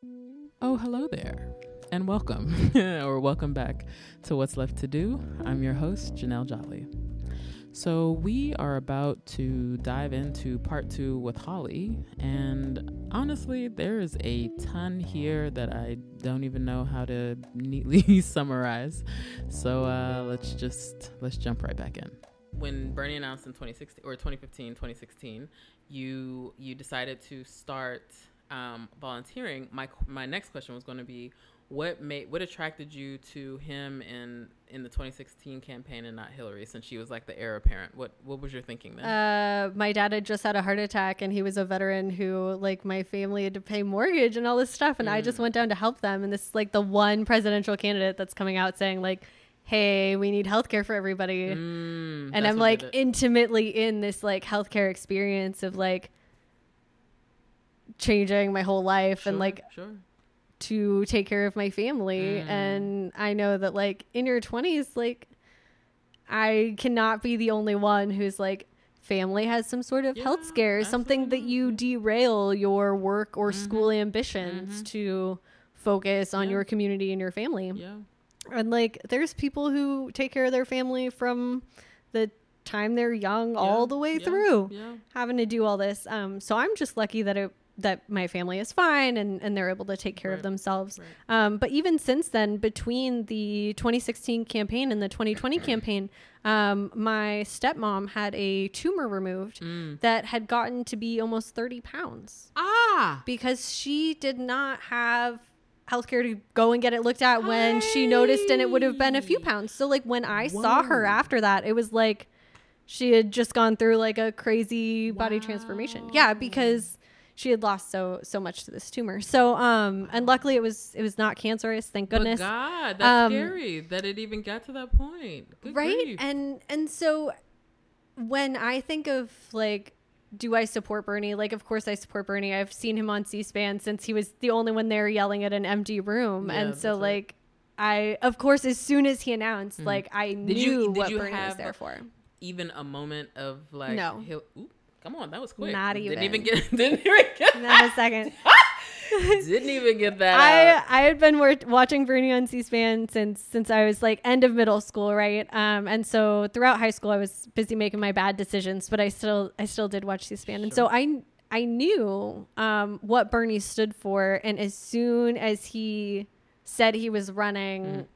Oh, hello there, and welcome, or welcome back to What's Left to Do. I'm your host, Janelle Jolly. So, we are about to dive into part two with Holly, and honestly, there is a ton here that I don't even know how to neatly summarize. So, uh, let's just let's jump right back in. When Bernie announced in 2016 or 2015, 2016, you you decided to start um, volunteering. My my next question was going to be what made what attracted you to him in in the 2016 campaign and not Hillary since she was like the heir apparent what what was your thinking then uh my dad had just had a heart attack and he was a veteran who like my family had to pay mortgage and all this stuff and mm. I just mm. went down to help them and this is like the one presidential candidate that's coming out saying like hey we need healthcare for everybody mm, and I'm like intimately in this like healthcare experience of like changing my whole life sure, and like sure. to take care of my family. Mm. And I know that like in your 20s, like I cannot be the only one who's like family has some sort of yeah, health scare, absolutely. something that you derail your work or mm-hmm. school ambitions mm-hmm. to focus on yeah. your community and your family. Yeah. And like there's people who take care of their family from the time they're young yeah, all the way through yeah. having to do all this. Um, so I'm just lucky that it that my family is fine and, and they're able to take care right. of themselves. Right. Um, but even since then, between the 2016 campaign and the 2020 campaign, um, my stepmom had a tumor removed mm. that had gotten to be almost 30 pounds. Ah! Because she did not have healthcare to go and get it looked at when she noticed and it would have been a few pounds. So like when I Whoa. saw her after that, it was like she had just gone through like a crazy wow. body transformation. Yeah, because she had lost so so much to this tumor. So um and luckily it was it was not cancerous, thank goodness. But God, that's um, scary that it even got to that point. Good right? Grief. And and so when I think of like do I support Bernie? Like, of course I support Bernie. I've seen him on C-SPAN since he was the only one there yelling at an empty room, yeah, and so like, right. I of course as soon as he announced, mm like, I did knew you, what Bernie was there for. Even a moment of like, no, Come on, that was quick. Not even. Didn't even get. Didn't even get. Not a second. didn't even get that. I out. I had been watching Bernie on C-SPAN since since I was like end of middle school, right? Um, and so throughout high school, I was busy making my bad decisions, but I still I still did watch C-SPAN, sure. and so I I knew um what Bernie stood for, and as soon as he said he was running. Mm.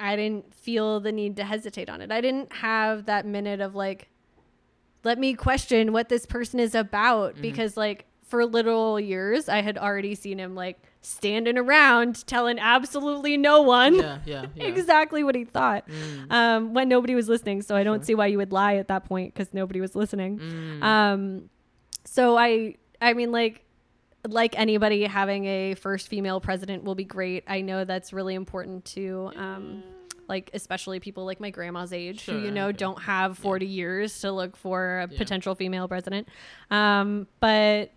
I didn't feel the need to hesitate on it. I didn't have that minute of like, let me question what this person is about mm-hmm. because like for literal years I had already seen him like standing around telling absolutely no one yeah, yeah, yeah. exactly what he thought mm. um, when nobody was listening. So I don't sure. see why you would lie at that point because nobody was listening. Mm. Um, so I, I mean, like, like anybody, having a first female president will be great. I know that's really important to. Um, like especially people like my grandma's age sure, who you know don't have 40 yeah. years to look for a yeah. potential female president um, but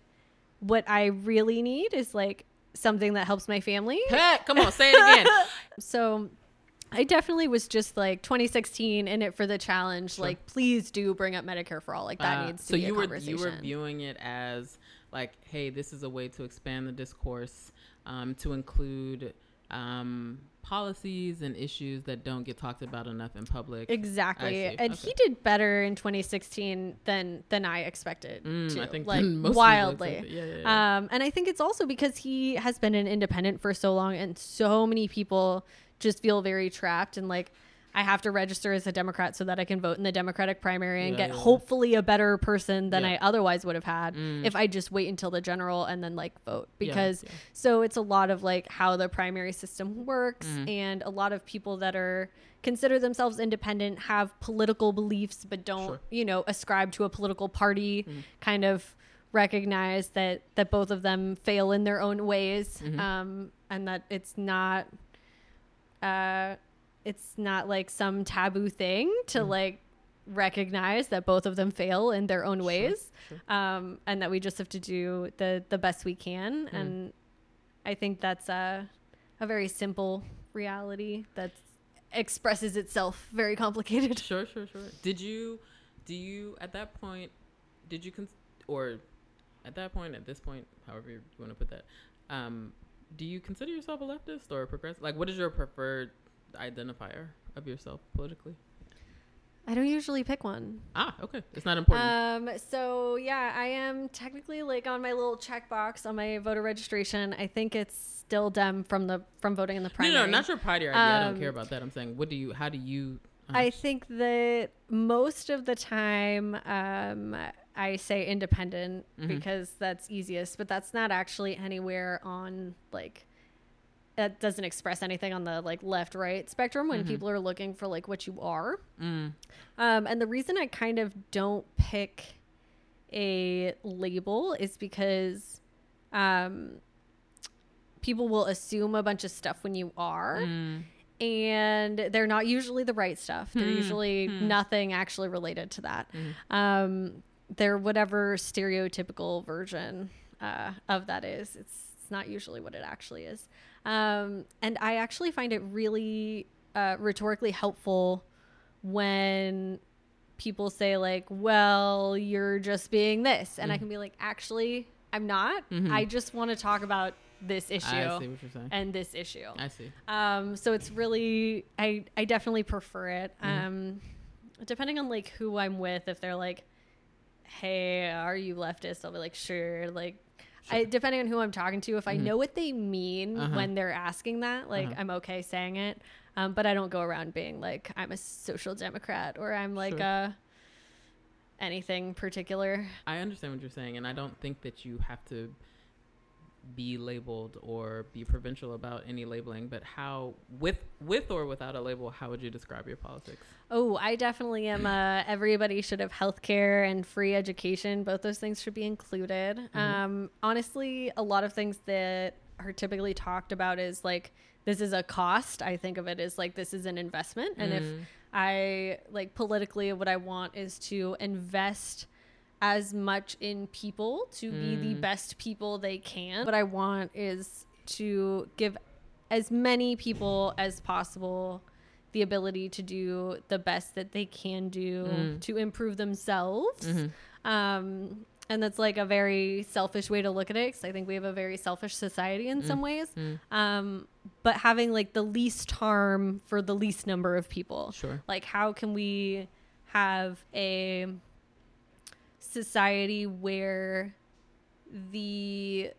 what i really need is like something that helps my family Pat, come on say it again so I definitely was just like 2016 in it for the challenge. Sure. Like, please do bring up Medicare for all. Like that uh, needs to so be you a were you were viewing it as like, hey, this is a way to expand the discourse um, to include um, policies and issues that don't get talked about enough in public. Exactly. And okay. he did better in 2016 than than I expected mm, to. I think like wildly. Yeah, yeah, yeah. Um, and I think it's also because he has been an independent for so long and so many people just feel very trapped and like I have to register as a Democrat so that I can vote in the Democratic primary and yeah, get yeah, hopefully a better person than I otherwise would have had mm. if I just wait until the general and then like vote. Because so it's a lot of like how the primary system works mm. and a lot of people that are consider themselves independent have political beliefs but don't, sure. you know, ascribe to a political party mm. kind of recognize that that both of them fail in their own ways mm-hmm. um, and that it's not uh, it's not like some taboo thing to mm. like recognize that both of them fail in their own ways sure, sure. Um, and that we just have to do the the best we can mm. and i think that's a, a very simple reality that expresses itself very complicated sure sure sure did you do you at that point did you cons- or at that point at this point however you want to put that um, do you consider yourself a leftist or a progressive? Like, what is your preferred identifier of yourself politically? I don't usually pick one. Ah, okay. It's not important. Um, so yeah, I am technically like on my little checkbox on my voter registration. I think it's still Dem from the from voting in the primary. No, no, not your party idea. Um, I don't care um, about that. I'm saying, what do you? How do you? Uh, I think that most of the time, um, I say independent mm-hmm. because that's easiest, but that's not actually anywhere on like that doesn't express anything on the like left right spectrum when mm-hmm. people are looking for like what you are. Mm. Um, and the reason I kind of don't pick a label is because um, people will assume a bunch of stuff when you are. Mm. And they're not usually the right stuff. They're mm. usually mm. nothing actually related to that. Mm. Um, they're whatever stereotypical version uh, of that is. It's, it's not usually what it actually is. Um, and I actually find it really uh, rhetorically helpful when people say like, "Well, you're just being this," and mm I can be like, "Actually, I'm not. Mm-hmm. I just want to talk about this issue and this issue." I see. Um, so it's really, I I definitely prefer it. Mm-hmm. Um, depending on like who I'm with, if they're like, "Hey, are you leftist?" I'll be like, "Sure." Like. I, depending on who I'm talking to, if mm-hmm. I know what they mean uh-huh. when they're asking that, like uh-huh. I'm okay saying it. Um, but I don't go around being like I'm a social democrat or I'm like sure. a anything particular. I understand what you're saying, and I don't think that you have to be labeled or be provincial about any labeling, but how with with or without a label, how would you describe your politics? Oh, I definitely am. Uh, everybody should have health care and free education. Both those things should be included. Mm-hmm. Um, honestly, a lot of things that are typically talked about is like this is a cost. I think of it as like this is an investment, and mm. if I like politically, what I want is to invest as much in people to mm. be the mm. best people they can. What I want is to give as many people as possible the ability to do the best that they can do mm. to improve themselves. Mm-hmm. Um, and that's like a very selfish way to look at it because I think we have a very selfish society in mm. some ways. Mm. Um, but having like the least harm for the least number of people. Sure. Like, how can we have a society where the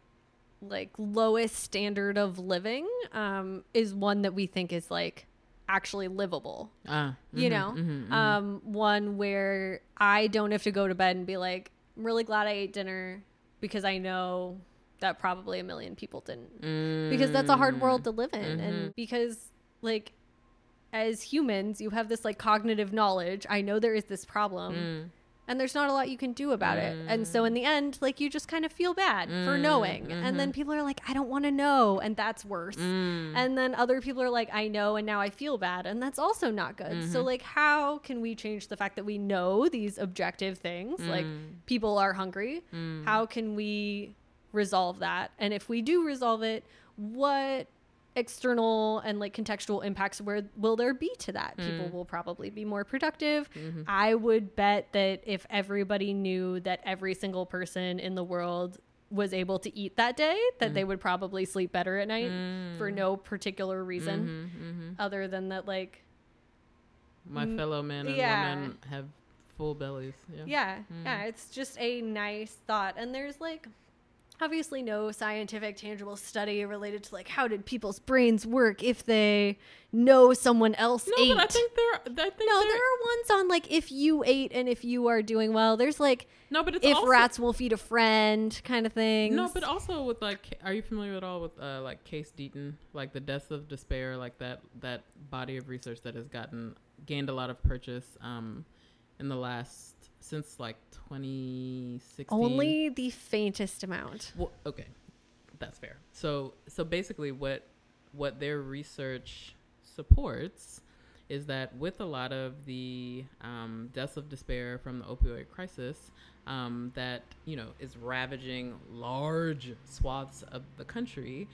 like lowest standard of living um, is one that we think is like actually livable. Uh, mm-hmm, you know, mm-hmm, mm-hmm. Um, one where I don't have to go to bed and be like, I'm really glad I ate dinner because I know that probably a million people didn't. Mm-hmm. Because that's a hard world to live in. And mm-hmm. because, like, as humans, you have this like cognitive knowledge. I know there is this problem. Mm and there's not a lot you can do about mm. it. And so in the end, like you just kind of feel bad mm. for knowing. Mm-hmm. And then mm-hmm. people are like, I don't want to know. And that's worse. Mm. And then other people are like, I know. And now I feel bad. And that's also not good. Mm-hmm. So, like, how can we change the fact that we know these objective things? Like, mm. people are hungry. Mm. How can we resolve that? And if we do resolve it, what external and like contextual impacts where will there be to that mm. people will probably be more productive mm-hmm. i would bet that if everybody knew that every single person in the world was able to eat that day that mm. they would probably sleep better at night mm. for no particular reason mm-hmm, mm-hmm. other than that like my fellow men and yeah. women have full bellies yeah yeah, mm. yeah it's just a nice thought and there's like obviously no scientific tangible study related to like how did people's brains work if they know someone else no, ate. But I think there. I think no, there are ones on like if you ate and if you are doing well. There's like no, but if also, rats will feed a friend kind of thing. No, but also with like, are you familiar at all with uh, like Case Deaton, like the deaths of despair, like that that body of research that has gotten gained a lot of purchase um, in the last since like 2016. Only the faintest amount. Well, okay, that's fair. So so basically, what what their research supports is that with a lot of the um, deaths of despair from the opioid crisis um, that you know is ravaging large swaths of the country,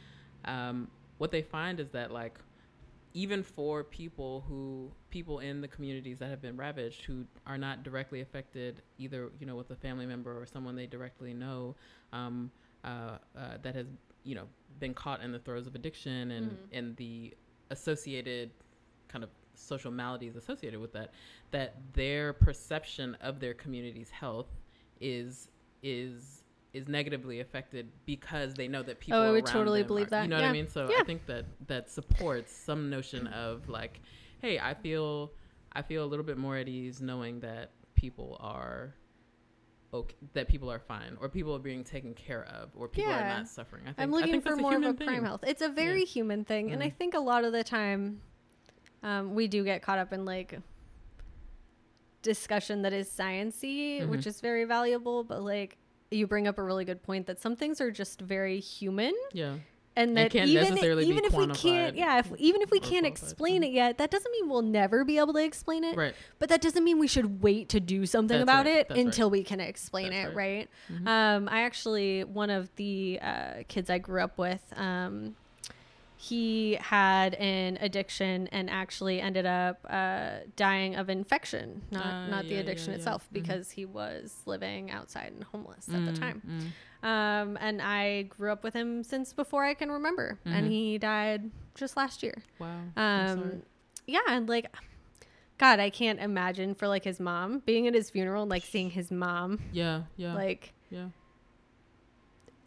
um, what they find is that like even for people who people in the communities that have been ravaged who are not directly affected either you know with a family member or someone they directly know um, uh, uh, that has you know been caught in the throes of addiction and mm-hmm. and the associated kind of social maladies associated with that that their perception of their community's health is is is negatively affected because they know that people. Oh, I would totally believe are, that. You know yeah. what I mean? So yeah. I think that that supports some notion of like, hey, I feel I feel a little bit more at ease knowing that people are okay, that people are fine or people are being taken care of or people yeah. are not suffering. I think, I'm looking for more of a prime health. It's a very yeah. human thing, mm-hmm. and I think a lot of the time um, we do get caught up in like discussion that is sciency, mm-hmm. which is very valuable. But like you bring up a really good point that some things are just very human. Yeah. And that even, even if we can't, yeah, if, even if we can't explain it yet, that doesn't mean we'll never be able to explain it. Right. But that doesn't mean we should wait to do something That's about right. it That's until right. we can explain That's it, right? right? Mm-hmm. Um, I actually, one of the uh, kids I grew up with, um, he had an addiction and actually ended up uh, dying of infection, not uh, not yeah, the addiction yeah, itself, yeah. Mm-hmm. because mm-hmm. he was living outside and homeless mm-hmm. at the mm, time. Um, and I grew up with him since before I can remember, and mm-hmm. he died just last year. Wow. Um, yeah, and like, God, I can't imagine for like his mom being at his funeral and like seeing his mom. Yeah, yeah. Like, yeah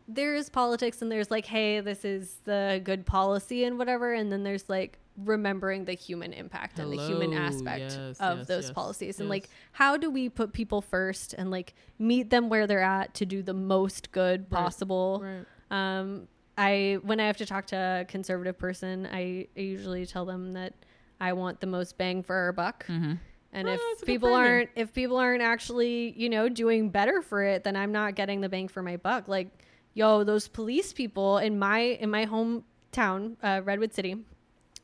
there's politics and there's like, hey, this is the good policy and whatever, and then there's like remembering the human impact Hello. and the human aspect yes, of yes, those yes, policies and like how do we put people first and like meet them where they're at to do the most good possible right. Right. um i when i have to talk to a conservative person i, I usually tell them that i want the most bang for our buck mm-hmm. and if people aren't if people aren't actually you know doing better for it then i'm not getting the bang for my buck like yo, those police people in my in my hometown, uh, Redwood City.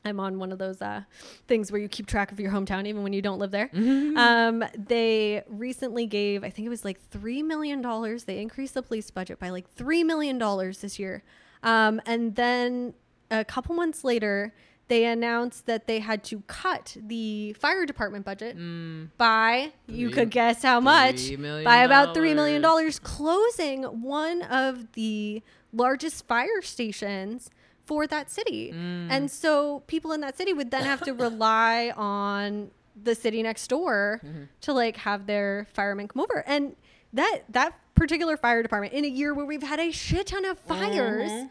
I'm on one of those uh, things where you keep track of your hometown even when you don't live there. Mm-hmm. Um, they recently gave, I think it was like three million dollars. They increased the police budget by like three million dollars this year, um, and then a couple months later, they announced that they had to cut the fire department budget mm. by three, you could guess how much by about three million dollars, closing one of the largest fire stations for that city. Mm. And so people in that city would then have to rely on the city next door mm-hmm. to like have their firemen come over. And that that particular fire department in a year where we've had a shit ton of fires. Mm-hmm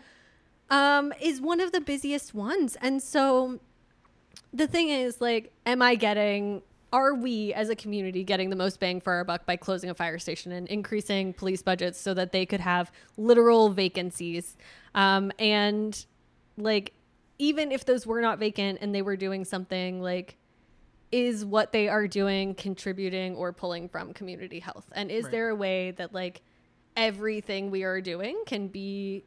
um, is one of the busiest ones. And so the thing is, like, am I getting, are we as a community getting the most bang for our buck by closing a fire station and increasing police budgets so that they could have literal vacancies? Um, and, like, even if those were not vacant and they were doing something like, is what they are doing contributing or pulling from community health? And is right. there a way that, like, everything we are doing can be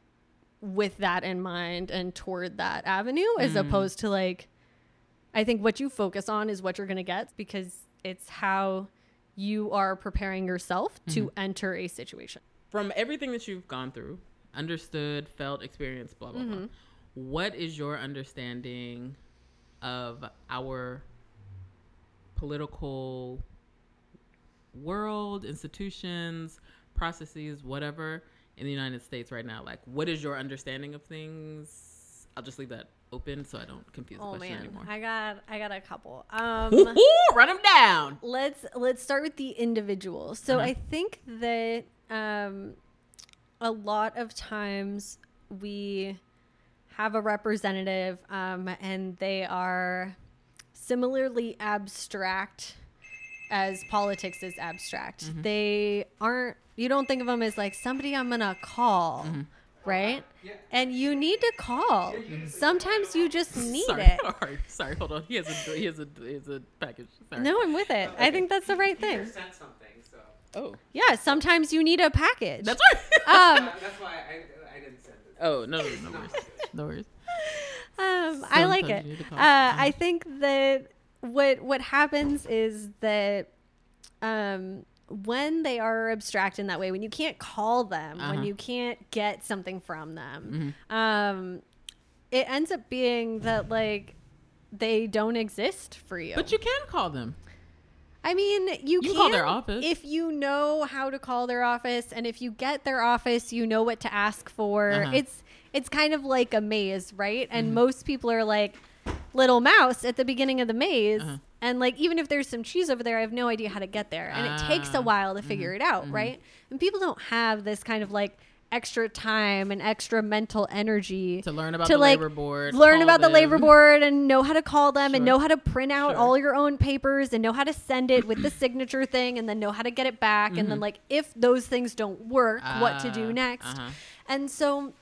with that in mind and toward that avenue mm. as opposed to like I think what you focus on is what you're going to get because it's how you are preparing yourself mm-hmm. to enter a situation. From everything that you've gone through, understood, felt, experienced, blah blah mm-hmm. blah. What is your understanding of our political world, institutions, processes, whatever? in the United States right now? Like, what is your understanding of things? I'll just leave that open so I don't confuse oh, the question man. anymore. I got I got a couple. Um, run them down. Let's let's start with the individual. So uh-huh. I think that um, a lot of times we have a representative um, and they are similarly abstract as politics is abstract. Mm-hmm. They aren't you don't think of them as like somebody I'm gonna call, mm-hmm. right? Yeah. And you need to call. Yeah, Sometimes you just need sorry, it. Sorry, sorry, hold on. He has a he has a he has a package. Sorry. No, I'm with it. Oh, okay. I think that's the right thing. Sent something, so. Oh. Yeah, sometimes you need a package. That's right. um, that's why I, I didn't send it. Oh no, no, no worries. no worries. Um, I like it. Uh, I think that what what happens is that um when they are abstract in that way, when you can't call them, uh-huh. when you can't get something from them, mm-hmm. um, it ends up being that like they don't exist for you. But you can call them. I mean, you, you can call their office if you know how to call their office, and if you get their office, you know what to ask for. Uh-huh. It's it's kind of like a maze, right? And Mm-hmm. most people are like little mouse at the beginning of the maze. Uh-huh. And like even if there's some cheese over there, I have no idea how to get there. And it takes Ah, a while to figure it out, right? And people don't have this kind of like extra time and extra mental energy to learn about to, the like, labor board, learn about the labor board and know how to call them and know how to print out Sure. all your own papers and know how to send it with the signature thing and then know how to get it back and then Mhm. like if those things don't work what to Ah, do next uh-huh. and so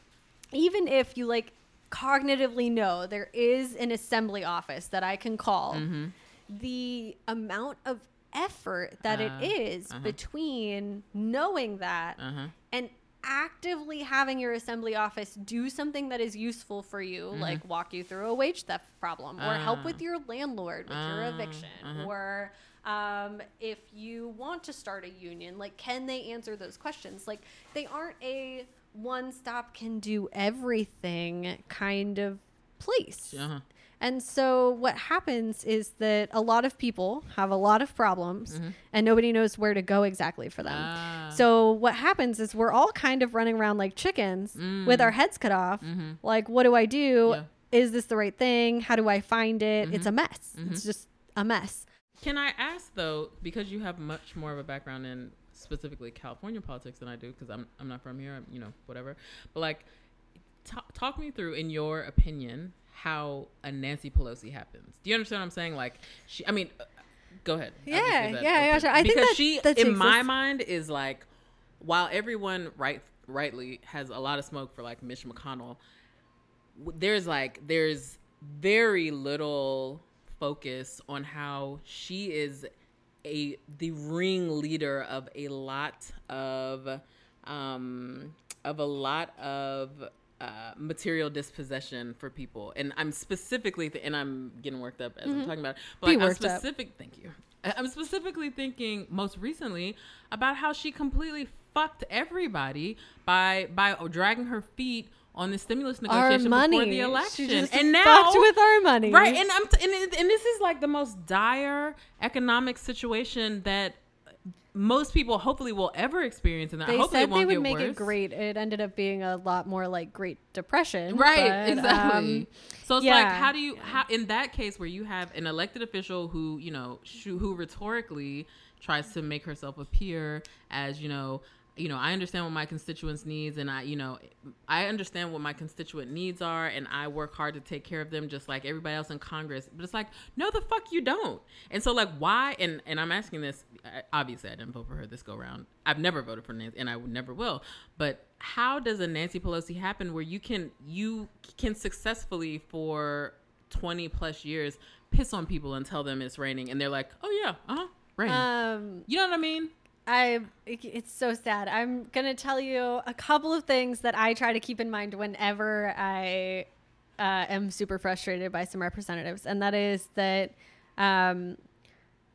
even if you like cognitively know there is an assembly office that i can call Mhm. the amount of effort that Ah, it is uh-huh. between knowing that Uh-huh. and actively having your assembly office do something that is useful for you, like walk you through a wage theft problem, or help Mm-hmm. Ah. with your landlord with your Ah, eviction, uh-huh. or um, if you want to start a union, like can they answer those questions? Like they aren't a one stop can do everything kind of place. Uh-huh. And so what happens is that a lot of people have a lot of problems and nobody knows where to go exactly for them. Mm-hmm. So what happens is we're all kind of running around like chickens with our heads cut off. Mhm. Like what do I do? Yeah. Is this the right thing? How do I find it? It's a Mm-hmm. mess. It's just a mess. Can I ask though, because you have much more of a background in specifically California politics than I do, because I'm I'm not from here, I'm, you know, whatever. But like, ta talk me through, in your opinion, how a Nancy Pelosi happens. Do you understand what I'm saying? Like, she, I mean, go ahead. Yeah, that yeah, I open. gotcha. Think because that- she, that in my us- mind, is like, while everyone right rightly has a lot of smoke for like Mitch McConnell, there's like there's very little focus on how she is a the ringleader of a lot of um of a lot of uh, material dispossession for people, and I'm specifically, th- and I'm getting worked up as I'm talking about it. But Be like, I'm worked up. Thank you. I'm specifically thinking most recently about how she completely fucked everybody by by dragging her feet on the stimulus negotiation money. before the election, and now fucked with our money. right? And I'm t- and, and this is like the most dire economic situation that most people hopefully will ever experience, and that They hopefully said they would make it great. It ended up being a lot more like Great Depression. Right, but, exactly. um, so it's like, how do you, how in that case where you have an elected official who, you know, sh- who rhetorically tries to make herself appear as, you know, you know, I understand what my constituents needs, and I, you know, I understand what my constituent needs are, and I work hard to take care of them, just like everybody else in Congress. But it's like, no, the fuck you don't. And so, like, why? And and I'm asking this. Obviously, I didn't vote for her this go round. I've never voted for Nancy, and I never will. But how does a Nancy Pelosi happen where you can you can successfully for 20 plus years piss on people and tell them it's raining, and they're like, oh yeah, uh huh, rain. um, you know what I mean? I it's so sad. I'm gonna tell you a couple of things that I try to keep in mind whenever I uh, am super frustrated by some representatives, and that is that um,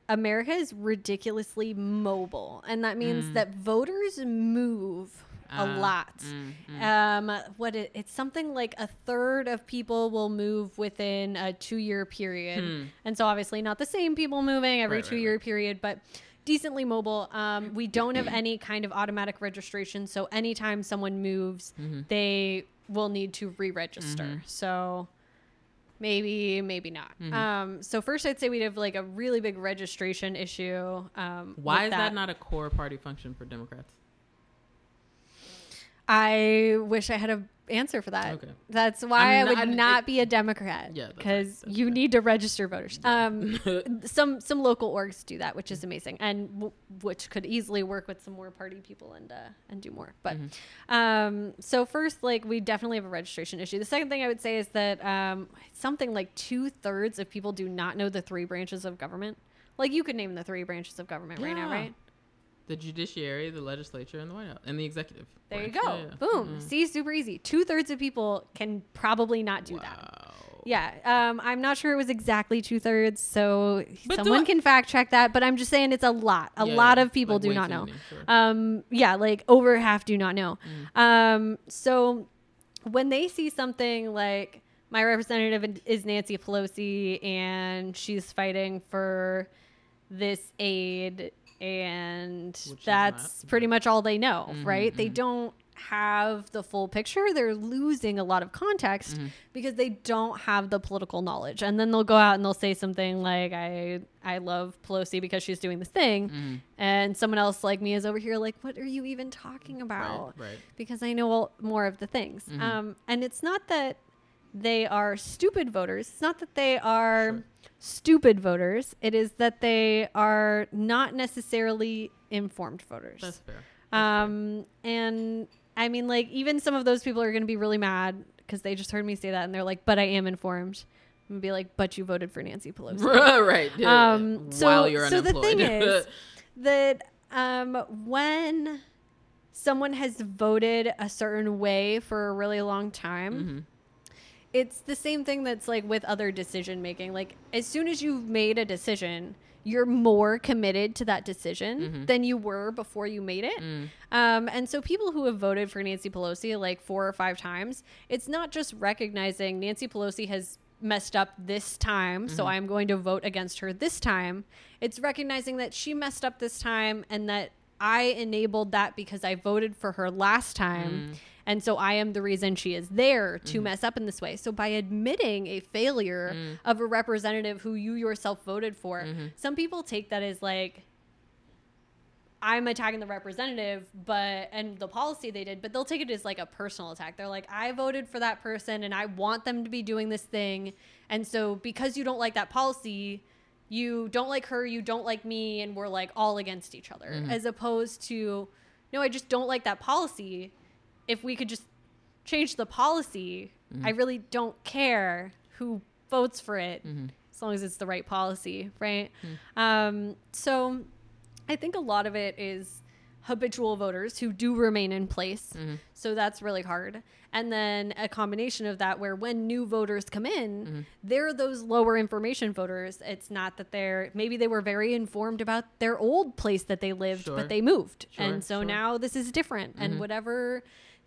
America is ridiculously mobile, and that means Mm. that voters move a Ah, lot. mm, mm. Um, what it, it's something like a third of people will move within a two year period, Hmm. and so obviously not the same people moving every Right, right, two year period, but decently mobile. Um, we don't have any kind of automatic registration, so anytime someone moves, Mm-hmm. they will need to re-register. So maybe, maybe not. Mm-hmm. Um, so first, I'd say we'd have like a really big registration issue. Um, Why is that. not a core party function for Democrats? I wish I had a answer for that. Okay. That's why I'm I would not- not it- be a Democrat. Yeah, because you right. need to register voters. Um, some some local orgs do that, which is amazing, and w- which could easily work with some more party people and uh, and do more. But Mm-hmm. um, so first, like we definitely have a registration issue. The second thing I would say is that um, something like two thirds of people do not know the three branches of government. Like you could name the three branches of government right now, right? The judiciary, the legislature, and the White House, and the executive. There you go. Yeah, yeah. Boom. Mhm. See, super easy. Two thirds of people can probably not do that. Yeah, um, I'm not sure it was exactly two thirds, so But someone can fact check that. But I'm just saying it's a lot. A Yeah, lot of people Like do not know. many, sure. Um, yeah, like over half do not know. Mm. Um, so when they see something like my representative is Nancy Pelosi and she's fighting for this aid, and she's that's pretty much all they know, Mhm, right? They mhm. don't have the full picture, they're losing a lot of context Mm-hmm. because they don't have the political knowledge. And then they'll go out and they'll say something like, I I love Pelosi because she's doing this thing. Mm-hmm. And someone else like me is over here like, what are you even talking about? right. Because I know all, more of the things. Um, and it's not that they are stupid voters. It's not that they are Sure. stupid voters. It is that they are not necessarily informed voters. That's fair. Um, and I mean, like, even some of those people are going to be really mad because they just heard me say that and they're like, but I am informed. I'm be like, but you voted for Nancy Pelosi. right. yeah. Um, so, While you're so the thing is that um, when someone has voted a certain way for a really long time, Mhm. It's the same thing that's like with other decision making. Like as soon as you've made a decision, you're more committed to that decision Mhm. than you were before you made it. Mm. Um, and so people who have voted for Nancy Pelosi like four or five times, it's not just recognizing Nancy Pelosi has messed up this time, so I'm going to vote against her this time. It's recognizing that she messed up this time and that I enabled that because I voted for her last time. And so I am the reason she is there to mm-hmm. mess up in this way. So by admitting a failure mm. of a representative who you yourself voted for, mm-hmm. some people take that as like, I'm attacking the representative, but and the policy they did, but they'll take it as like a personal attack. They're like, I voted for that person and I want them to be doing this thing. And so because you don't like that policy, you don't like her, you don't like me, and we're like all against each other. Mm-hmm. As opposed to, no, I just don't like that policy. If we could just change the policy, I mm-hmm. really don't care who votes for it mm-hmm. as long as it's the right policy, right? Hmm. Um, so I think a lot of it is habitual voters who do remain in place. Mm-hmm. So that's really hard. And then a combination of that where when new voters come in, they're those lower information voters. It's not that they're maybe they were very informed about their old place that they lived, Sure. but they moved. Sure, and so sure. now this is different. And whatever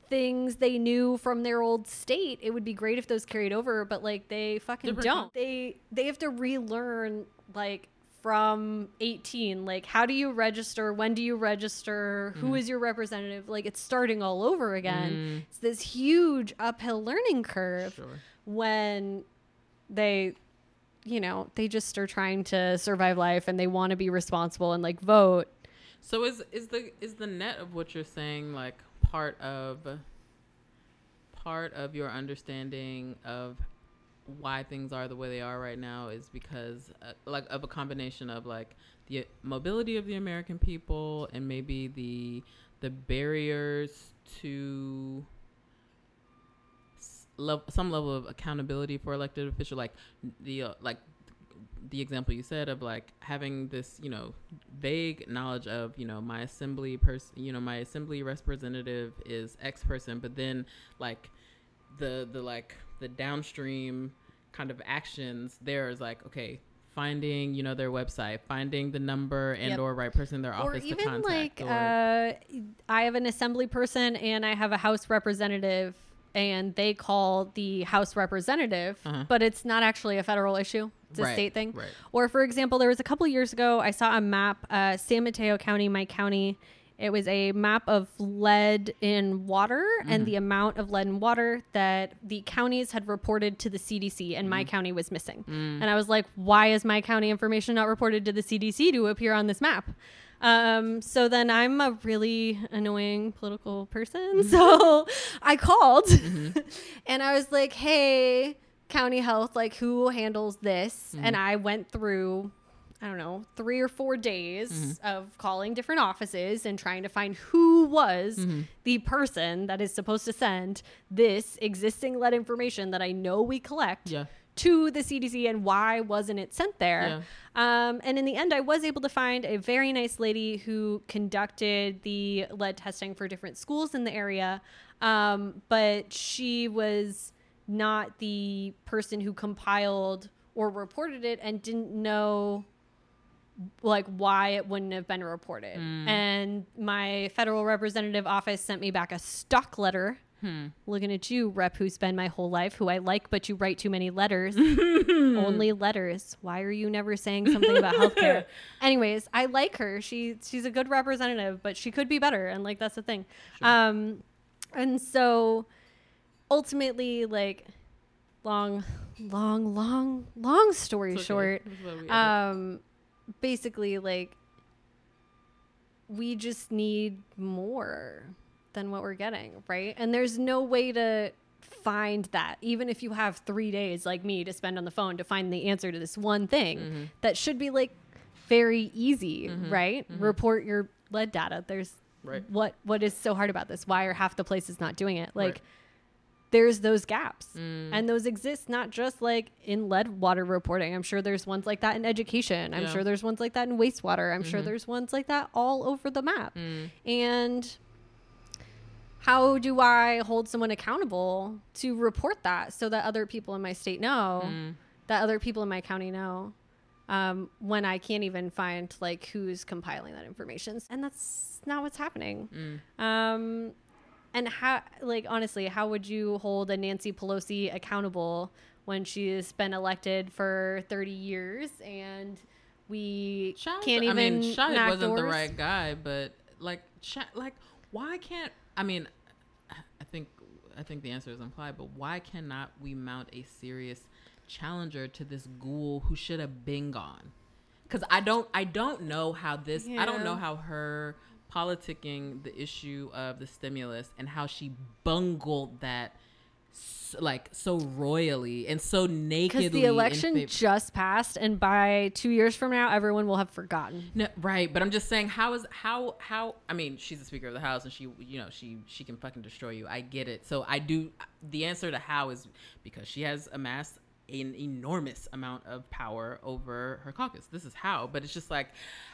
things they knew from their old state, it would be great if those carried over, but like they fucking Different don't. They they have to relearn like from 18 like how do you register when do you register Who mm. is your representative? Like it's starting all over again. Mm. It's this huge uphill learning curve Sure. when they you know they just are trying to survive life and they want to be responsible and like vote. So is is the is the net of what you're saying like part of part of your understanding of why things are the way they are right now is because uh, like of a combination of like the mobility of the American people and maybe the the barriers to s- lev- some level of accountability for elected official like the uh, like the example you said of like having this you know vague knowledge of you know my assembly person you know my assembly representative is x person but then like the the like the downstream kind of actions there is like okay finding you know their website finding the number and Yep. or right person in their or office to contact like or, uh, I have an assembly person and I have a House representative, and they call the House representative, Uh-huh. but it's not actually a federal issue; it's a Right, state thing. right. Or for example, there was a couple years ago I saw a map, uh, San Mateo County, my county. It was a map of lead in water and the amount of lead in water that the counties had reported to the CDC, and my county was missing. And I was like, why is my county information not reported to the CDC to appear on this map? Um, so then I'm a really annoying political person. Mm-hmm. So I called. Mm-hmm. And I was like, hey, county health, like who handles this? And mm-hmm. I went through I don't know, three or four days of calling different offices and trying to find who was the person that is supposed to send this existing lead information that I know we collect yeah to the CDC and why wasn't it sent there? Um, and in the end, I was able to find a very nice lady who conducted the lead testing for different schools in the area, um, but she was not the person who compiled or reported it and didn't know like why it wouldn't have been reported. And my federal representative office sent me back a stock letter. Looking at you, rep who spend my whole life, who I like, but you write too many letters. Only letters. Why are you never saying something about healthcare? Anyways, I like her. She she's a good representative, but she could be better, and like that's the thing. Um, And so ultimately, like, long, long, long, long story okay. short, This is what we edit. um, basically, like, we just need more than what we're getting, right? And there's no way to find that, even if you have three days like me to spend on the phone to find the answer to this one thing Mm-hmm. that should be like very easy, right? Report your lead data. There's Right. what what is so hard about this? Why are half the places not doing it? Like Right. there's those gaps. Mm. And those exist not just like in lead water reporting. I'm sure there's ones like that in education. I'm Yeah. sure there's ones like that in wastewater. I'm sure Mhm. there's ones like that all over the map. Mm. And how do I hold someone accountable to report that so that other people in my state know, Mm. that other people in my county know, um, when I can't even find like who's compiling that information? And that's not what's happening. Mm. Um, and how, like, honestly, how would you hold a Nancy Pelosi accountable when she's been elected for 30 years and we Shahid- can't even I mean, knock wasn't the right guy, but like, Shah- like, why can't? I mean, I think I think the answer is implied, but why cannot we mount a serious challenger to this ghoul who should have been gone? Because I don't, I don't know how this. I don't know how her politicking the issue of the stimulus and how she bungled that. Like so royally and so nakedly. Because the election favor- just passed, and by two years from now, everyone will have forgotten. No, right, but I'm just saying, how is how how? I mean, she's the Speaker of the House, and she, you know, she she can fucking destroy you. I get it. So I do. The answer to how is because she has amassed an enormous amount of power over her caucus. This is how, but it's just like,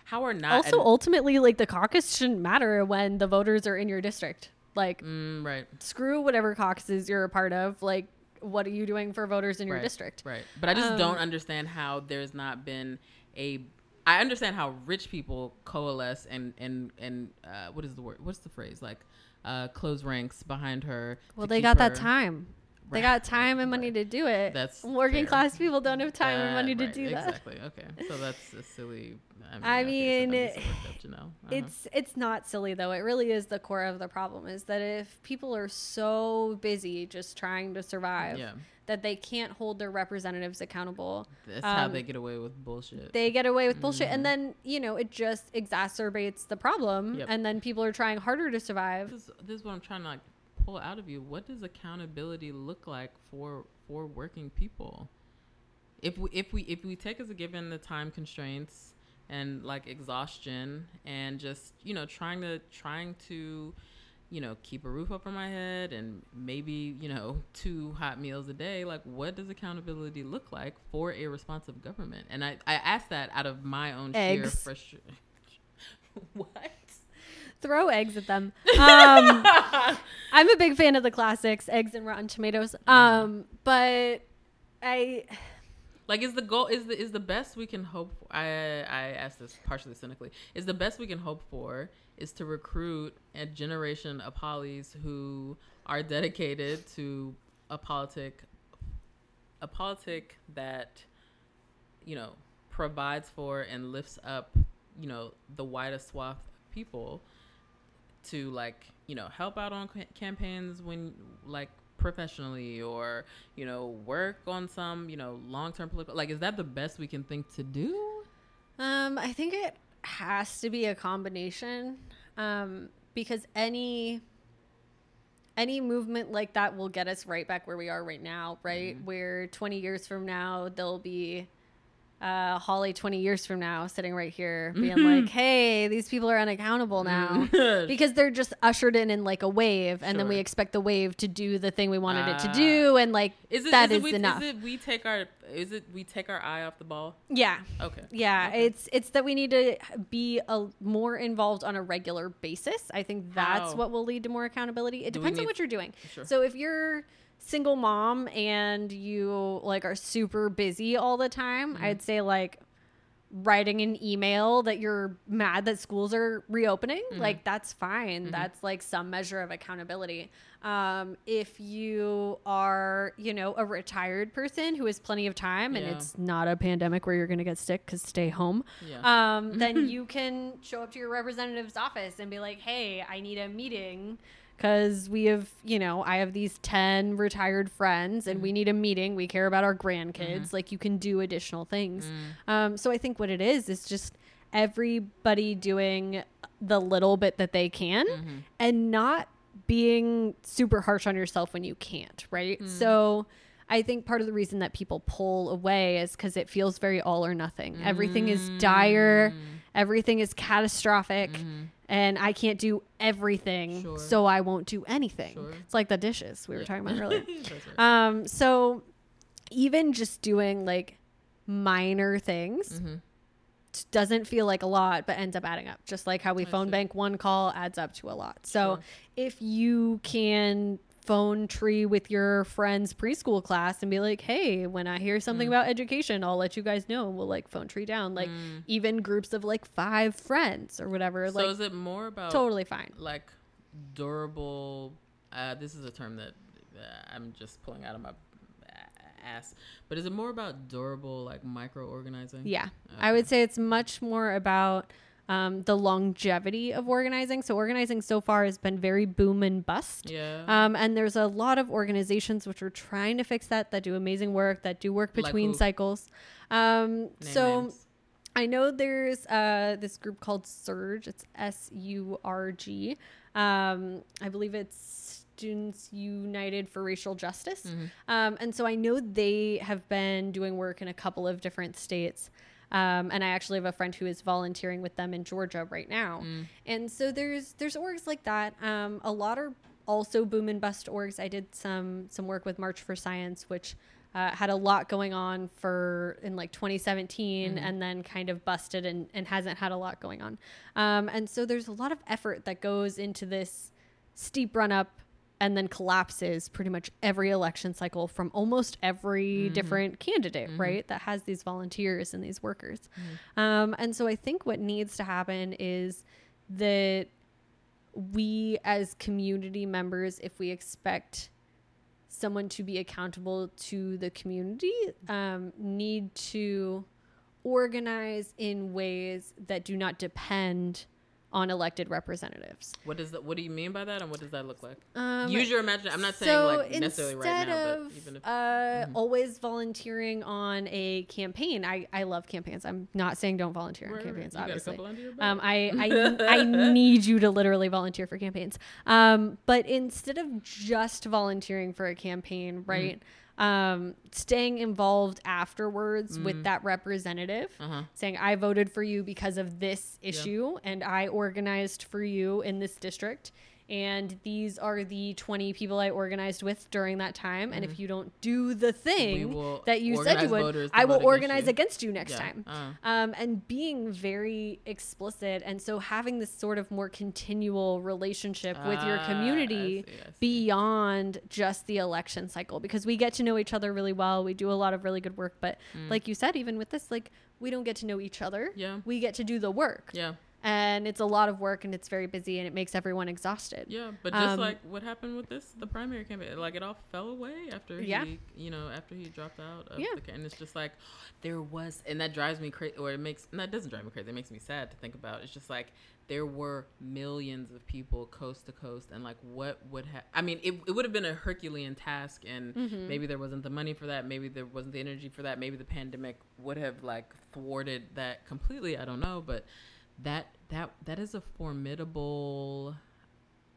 how are not also, and- ultimately, like the caucus shouldn't matter when the voters are in your district. Like, Mm, right, screw whatever caucuses you're a part of. Like, what are you doing for voters in your right, district? right. But I just Um, don't understand how there's not been a. I understand how rich people coalesce and and and uh, what is the word? What's the phrase? Like, uh, close ranks behind her. Well, they got that time. They got time and money to do it. That's working fair. class people don't have time and Uh, money to right, do that. Exactly. Okay. So that's a silly. I mean, I mean, sometimes it's worked up, you know. Uh-huh. It's it's not silly though. It really is the core of the problem is that if people are so busy just trying to survive yeah. that they can't hold their representatives accountable, That's how um, they get away with bullshit. they get away with bullshit Mhm. and then, you know, it just exacerbates the problem Yep. and then people are trying harder to survive. this, this is what I'm trying to like pull out of you. What does accountability look like for for working people? If we if we if we take as a given the time constraints and like exhaustion and just you know trying to trying to you know keep a roof over my head and maybe you know two hot meals a day like what does accountability look like for a responsive government and i i ask that out of my own sheer frustration what Throw eggs at them. Um, I'm a big fan of the classics, eggs and rotten tomatoes. Um, but I Like is the goal is the is the best we can hope for, I I asked this partially cynically. Is the best we can hope for is to recruit a generation of Hollies who are dedicated to a politic a politic that you know provides for and lifts up, you know, the widest swath of people to like, you know, help out on ca- campaigns when like professionally or you know work on some you know long-term political like is that the best we can think to do Um, I think it has to be a combination. Um, because any any movement like that will get us right back where we are right now, right? Mhm. Where 20 years from now there'll be uh, Holly 20 years from now sitting right here being Mhm. like, "Hey, these people are unaccountable now." Because they're just ushered in in like a wave and then we expect the wave to do the thing we wanted it to Ah. do and like is it that is, is it we, enough. is it we take our is it we take our eye off the ball yeah okay Yeah, Okay. it's it's that we need to be a, more involved on a regular basis. I think that's How? what will lead to more accountability. It Do depends on what you're doing. sure So if you're single mom and you like are super busy all the time, Mhm. I'd say like writing an email that you're mad that schools are reopening, Mhm. like that's fine. Mhm. That's like some measure of accountability. Um, if you are, you know, a retired person who has plenty of time and Yeah. it's not a pandemic where you're going to get sick because stay home, yeah um, then you can show up to your representative's office and be like, hey, I need a meeting because we have, you know, I have these 10 retired friends and Mm-hmm. we need a meeting. We care about our grandkids. Like, you can do additional things. Mm. Um, so I think what it is is just everybody doing the little bit that they can Mm-hmm. and not being super harsh on yourself when you can't, right? Mm. So I think part of the reason that people pull away is because it feels very all or nothing. Everything is dire, Mm. everything is catastrophic, Mm-hmm. And I can't do everything, Sure. so I won't do anything. Sure. It's like the dishes we were Yeah. talking about earlier. Right. um, so even just doing like minor things Mhm. t- doesn't feel like a lot, but ends up adding up. Just like how we I phone see. bank one call adds up to a lot. So Sure. if you can phone tree with your friend's preschool class and be like, hey, when I hear something about education, I'll let you guys know. and We'll like phone tree down. Like Mm. even groups of like five friends or whatever. So like is it more about totally fine. like durable? Uh, this is a term that uh, I'm just pulling out of my ass. But is it more about durable, like micro organizing? Yeah. I would say it's much more about um, the longevity of organizing. So organizing so far has been very boom and bust. Yeah. Um, and there's a lot of organizations which are trying to fix that, that do amazing work, that do work between who? cycles. Um, so names. I know there's uh, this group called Surge. It's S U R G. Um, I believe it's Students United for Racial Justice. Mm-hmm. Um, and so I know they have been doing work in a couple of different states. Um, and I actually have a friend who is volunteering with them in Georgia right now. Mm. And so there's there's orgs like that. Um, a lot are also boom and bust orgs. I did some some work with March for Science, which uh, had a lot going on for in like 2017 and then kind of busted and, and hasn't had a lot going on. Um, and so there's a lot of effort that goes into this steep run up and then collapses pretty much every election cycle from almost every different candidate, right? That has these volunteers and these workers. Um, and so I think what needs to happen is that we as community members, if we expect someone to be accountable to the community, um, need to organize in ways that do not depend on elected representatives. What does that? What do you mean by that, and what does that look like? Um, Use your imagination. I'm not saying like necessarily right now, of but even if uh, always volunteering on a campaign, I, I love campaigns. I'm not saying don't volunteer on Right, right. campaigns, a obviously. couple under your belt. Um, I, I, I need you to literally volunteer for campaigns. Um, but instead of just volunteering for a campaign, right? Um, staying involved afterwards with that representative, Uh-huh. saying, I voted for you because of this issue and I organized for you in this district. And these are the 20 people I organized with during that time. And if you don't do the thing that you said you would, I will vote against organize you. against you next Yeah. time Uh. um, and being very explicit and so having this sort of more continual relationship with your Ah, I community see, I see. beyond just the election cycle because we get to know each other really well we do a lot of really good work but like you said even with this like we don't get to know each other Mm. Yeah. we get to do the work Yeah. And it's a lot of work and it's very busy and it makes everyone exhausted Yeah, but just Um, like what happened with this, the primary campaign, like it all fell away after Yeah. he, you know, after he dropped out. Of Yeah. the, and it's just like there was, and that drives me crazy, or it makes, no, it doesn't drive me crazy. It makes me sad to think about. It's just like there were millions of people coast to coast, and like what would have? I mean, it, it would have been a Herculean task, and Mm-hmm. maybe there wasn't the money for that. Maybe there wasn't the energy for that. Maybe the pandemic would have like thwarted that completely. I don't know, but that that that is a formidable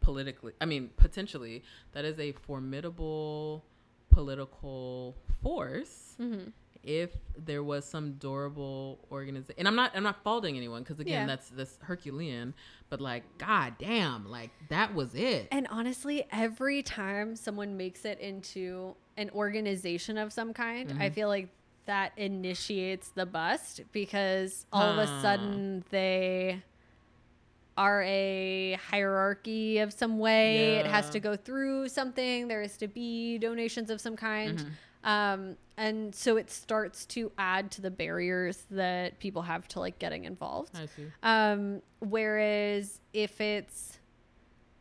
politically i mean potentially that is a formidable political force Mhm. if there was some durable organization and i'm not i'm not faulting anyone because again Yeah. that's that's herculean but like god damn like that was it And honestly, every time someone makes it into an organization of some kind, I Mhm. feel like that initiates the bust because all of a sudden they are a hierarchy of some way. It has to go through something. There is to be donations of some kind. Mhm. Um, and so it starts to add to the barriers that people have to like getting involved. i see Um, whereas if it's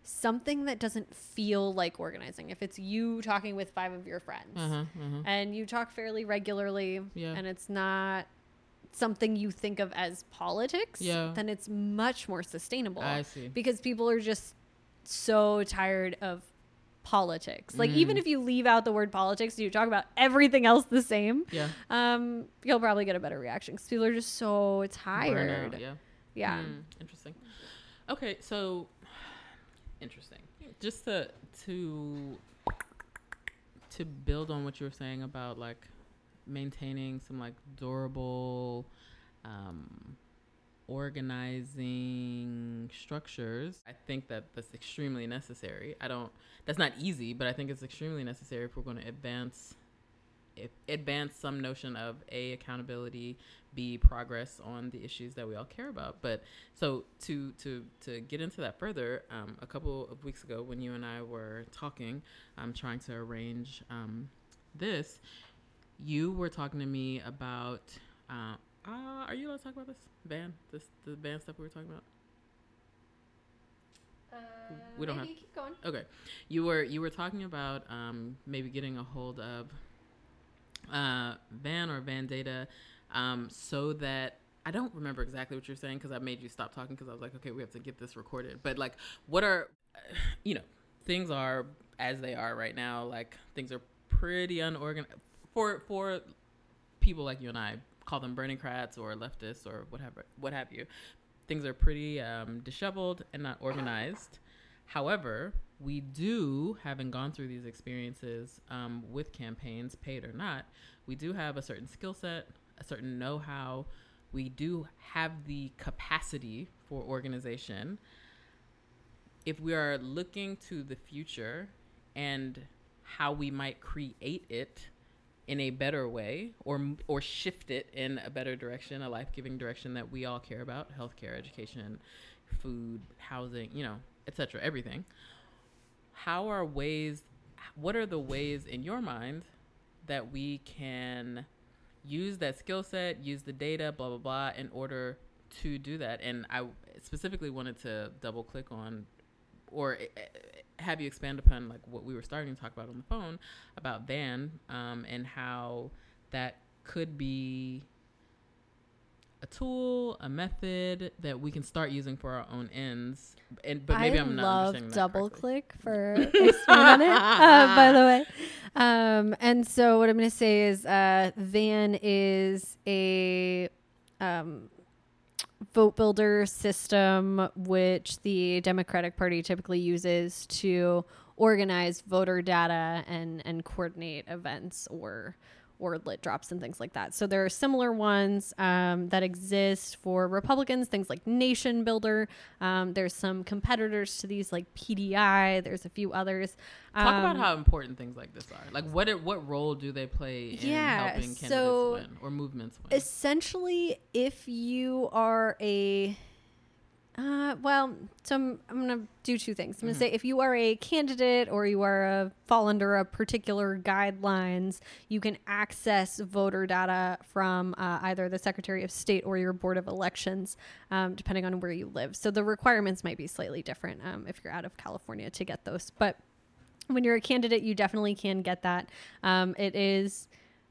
something that doesn't feel like organizing, if it's you talking with five of your friends uh-huh, uh-huh. and you talk fairly regularly Yeah. and it's not something you think of as politics, Yeah. then it's much more sustainable i see because people are just so tired of politics. Like Mm. even if you leave out the word politics, you talk about everything else the same. Yeah. Um, you'll probably get a better reaction because people are just so tired. Yeah. Yeah. Mm, interesting. Okay, so interesting. Just to to to build on what you were saying about like maintaining some like durable um organizing structures i think that that's extremely necessary i don't that's not easy but i think it's extremely necessary if we're going to advance if advance some notion of a accountability b progress on the issues that we all care about. But so to to to get into that further um, a couple of weeks ago when you and i were talking i'm trying to arrange um, this you were talking to me about uh, uh, are you allowed to talk about this van this the van stuff we were talking about? We don't have- keep going. Okay, you were you were talking about um, maybe getting a hold of uh, Van or Van Data, um, so that I don't remember exactly what you're saying because I made you stop talking because I was like, okay, we have to get this recorded. But like, what are you know things are as they are right now. Like things are pretty unorganized for for people like you and I call them Berniecrats or leftists or whatever what have you. Things are pretty um, disheveled and not organized. However, we do, having gone through these experiences um, with campaigns, paid or not, we do have a certain skill set, a certain know how. We do have the capacity for organization. If we are looking to the future and how we might create it in a better way or or shift it in a better direction, a life-giving direction that we all care about, healthcare, education, food, housing, you know, etc., everything. How are ways what are the ways in your mind that we can use that skill set, use the data, blah blah blah in order to do that? And I specifically wanted to double click on or eh, have you expand upon like what we were starting to talk about on the phone about Van um, and how that could be a tool, a method that we can start using for our own ends. And but maybe I am not love understanding double click for it. Uh, by the way, um, and so what I'm going to say is, uh, Van is a um, VoteBuilder system which the Democratic Party typically uses to organize voter data and and coordinate events or or lit drops and things like that. So there are similar ones um, that exist for Republicans, things like NationBuilder. Um, there's some competitors to these like PDI. There's a few others. Talk about Um, how important things like this are. Like what what role do they play in Yeah, helping candidates so win or movements win? essentially if you are a uh, well so I'm, I'm gonna do two things. I'm gonna Mhm. say if you are a candidate or you are a fall under a particular guidelines you can access voter data from uh, either the secretary of state or your board of elections um, depending on where you live. So the requirements might be slightly different um, if you're out of california to get those. But when you're a candidate you definitely can get that. Um, it is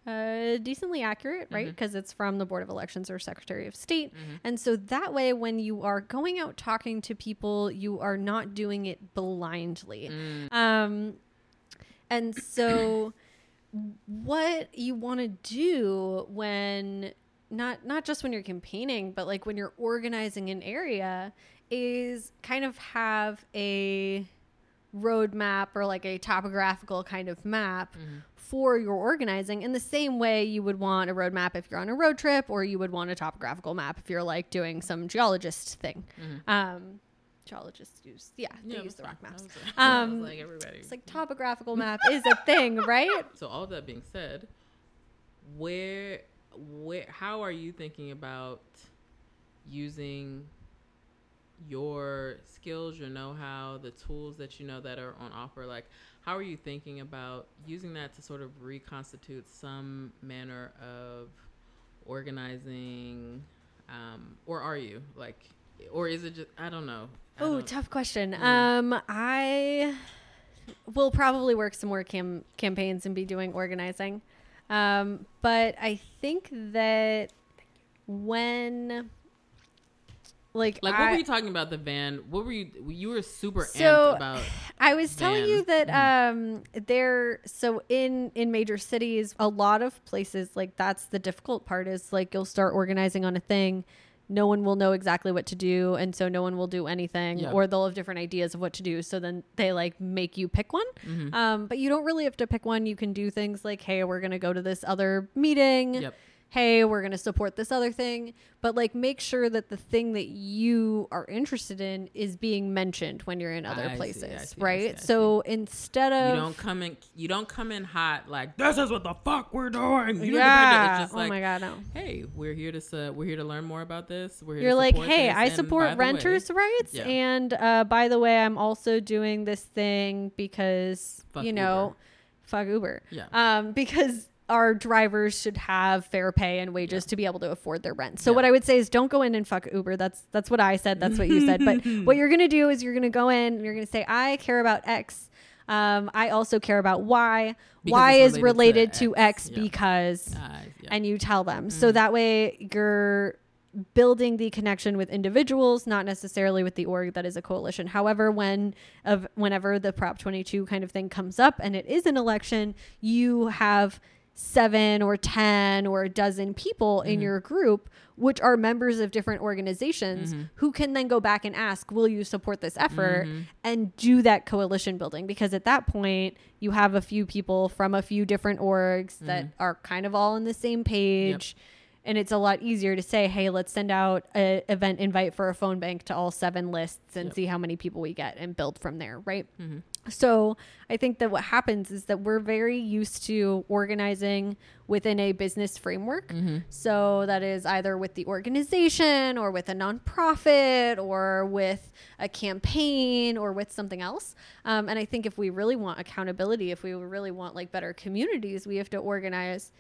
uh, decently accurate, right? Because it's from the Board of Elections or Secretary of State. Mhm. And so that way, when you are going out talking to people, you are not doing it blindly. Mm, Um, and so, what you want to do when not not just when you're campaigning, but like when you're organizing an area, is kind of have a roadmap or like a topographical kind of map mhm. For your organizing in the same way you would want a roadmap if you're on a road trip or you would want a topographical map if you're like doing some geologist thing. Mhm. Um, geologists use, yeah, they Yeah, use the rock fine. maps. That was- I was Um, like everybody. It's like topographical map is a thing, right? So all that being said, where where how are you thinking about using your skills, your know-how, the tools that you know that are on offer? Like how are you thinking about using that to sort of reconstitute some manner of organizing um or are you like or is it just I don't know. Oh, tough question. Mm. Um, I will probably work some more cam- campaigns and be doing organizing. Um, but I think that when like Like, I, what were you talking about the van? What were you? You were super So, amped about. I was telling you that um there so in in major cities a lot of places like that's the difficult part is like you'll start organizing on a thing no one will know exactly what to do and so no one will do anything Yeah. or they'll have different ideas of what to do so then they like make you pick one Mhm. um but you don't really have to pick one you can do things like hey we're going to go to this other meeting Yep. Hey, we're going to support this other thing. But like make sure that the thing that you are interested in is being mentioned when you're in other I places, see, see, right? I so instead of You don't come in. You don't come in hot like this is what the fuck we're doing. You yeah, oh like, my god, no. hey, we're here to we're here to learn more about this. We're here You're like, hey, I support the way- renters' rights, Yeah. and uh, by the way, I'm also doing this thing because Fuck you know, Uber. fuck Uber. Yeah. Um, because our drivers should have fair pay and wages Yeah. to be able to afford their rent. So Yeah. what I would say is don't go in and fuck Uber. That's that's what I said. That's what you said. But what you're gonna do is you're gonna go in and you're gonna say I care about X. Um, I also care about Y. Because y it's is related related to to X, X. Yeah. because yeah. and you tell them. So Mhm. that way you're building the connection with individuals, not necessarily with the org that is a coalition. However, when of whenever the Prop 22 kind of thing comes up and it is an election, you have seven or 10 or a dozen people in Mhm. your group which are members of different organizations Mhm. who can then go back and ask will you support this effort Mhm. and do that coalition building because at that point you have a few people from a few different orgs that Mhm. are kind of all on the same page and it's a lot easier to say hey let's send out an event invite for a phone bank to all seven lists and Yep. see how many people we get and build from there right Mhm. So i think that what happens is that we're very used to organizing within a business framework Mhm. so that is either with the organization or with a nonprofit or with a campaign or with something else. Um, and I think if we really want accountability, if we really want like better communities, we have to organize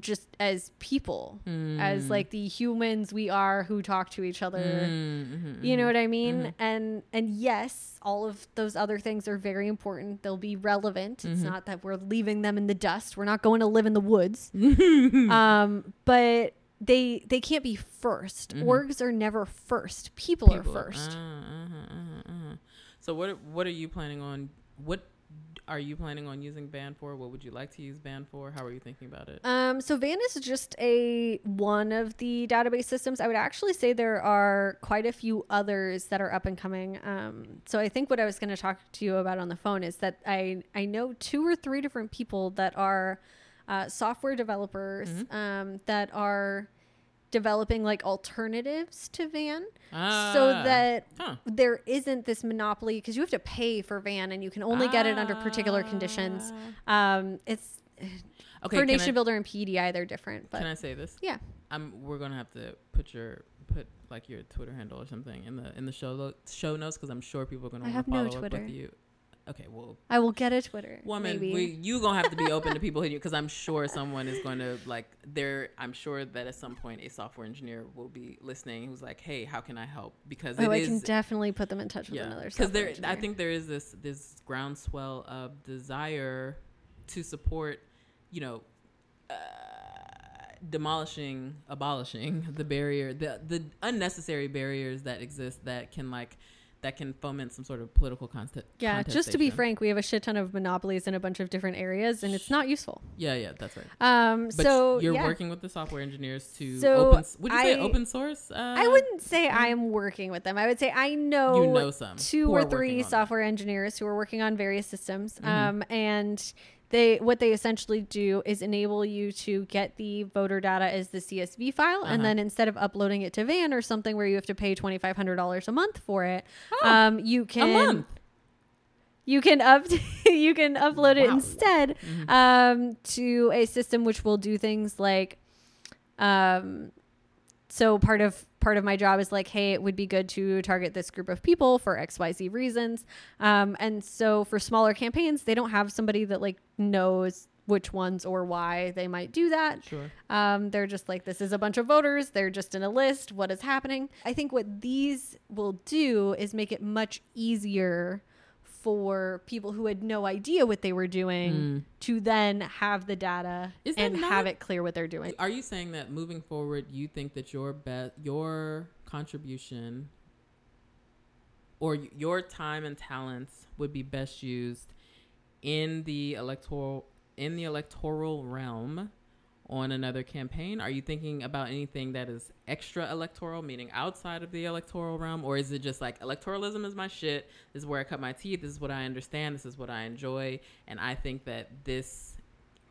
just as people, as Mm. like the humans we are who talk to each other. Mm, mhm, You know what I mean? Mhm. And and yes, all of those other things are very important. They'll be relevant. It's Mhm. not that we're leaving them in the dust. We're not going to live in the woods Mm-hmm. um, but they they can't be 1st Mhm. Orgs are never first. People, are first. Uh, uh-huh, uh-huh. So what what are you planning on? What are you planning on using Van for? What would you like to use Van for? How are you thinking about it? Um, so Van is just a one of the database systems. I would actually say there are quite a few others that are up and coming. Um, so I think what I was going to talk to you about on the phone is that I I know two or three different people that are uh, software developers Mhm. um, that are developing like alternatives to Van, so Ah, that huh. there isn't this monopoly because you have to pay for van and you can only get it under particular conditions. Ah. Um, it's Okay, for Nation I, Builder and PDI, they're different, but can I say this? yeah. I'm. We're gonna have to put your put like your Twitter handle or something in the in the show lo- show notes because I'm sure people are gonna want have to no follow up Twitter. with you. Okay, well, I will get a Twitter. woman, maybe. we, you gonna have to be open to people hitting you because I'm sure someone is going to like. There, I'm sure that at some point a software engineer will be listening who's like, "Hey, how can I help?" Because oh, I is can definitely put them in touch with yeah another. because there software i think there is this this groundswell of desire to support you know uh, demolishing abolishing the barrier the the unnecessary barriers that exist that can like that can foment some sort of political content Yeah, just to be frank, we have a shit ton of monopolies in a bunch of different areas, and it's not useful. yeah yeah that's right Um, but so you're yeah. working with the software engineers to So open would you say open source uh, I wouldn't say I am working with them. I would say I know, you know some two or three software engineers who are working on various systems. Mhm. Um, and they what they essentially do is enable you to get the voter data as the CSV file, Uh-huh. and then instead of uploading it to Van or something where you have to pay twenty five hundred dollars a month for it, Oh, um, you can you can up you can upload it Wow. instead Mhm. um, to a system which will do things like um, so part of part of my job is like hey it would be good to target this group of people for xyz reasons um, and so for smaller campaigns they don't have somebody that like knows which ones or why they might do that sure um, they're just like, this is a bunch of voters. They're just in a list. What is happening? I think what these will do is make it much easier for people who had no idea what they were doing Mm. to then have the data Is and not- have it clear what they're doing. Are you saying that moving forward, you think that your best, your contribution or your time and talents would be best used in the electoral in the electoral realm on another campaign? Are you thinking about anything that is extra electoral, meaning outside of the electoral realm, or is it just like electoralism is my shit? This is where I cut my teeth. This is what I understand. This is what I enjoy, and I think that this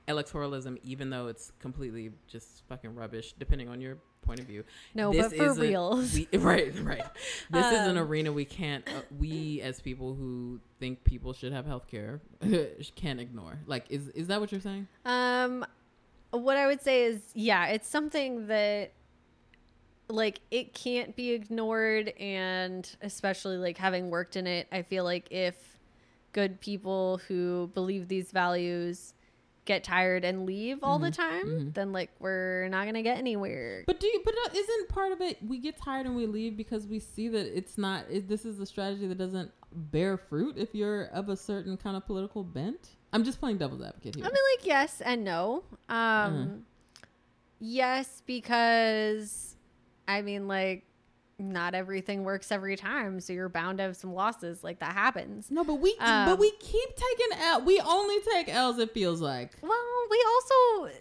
electoralism, even though it's completely just fucking rubbish, depending on your point of view. No, this but for reals. We, right, right. This um, is an um, arena we can't, uh, we as people who think people should have health care, can't ignore. Like, is is that what you're saying? Um, what I would say is, yeah, it's something that like it can't be ignored and especially like having worked in it, I feel like if good people who believe these values get tired and leave all mm-hmm. the time, mm-hmm. then like we're not gonna get anywhere. But do you? But uh, isn't part of it we get tired and we leave because we see that it's not. It, this is a strategy that doesn't bear fruit if you're of a certain kind of political bent. I'm just playing devil's advocate here. I mean, like yes and no. Um, uh-huh. yes, because I mean, like not everything works every time, so you're bound to have some losses. Like that happens. No, but we um, but we keep taking L. We only take L's. It feels like. Well, we also.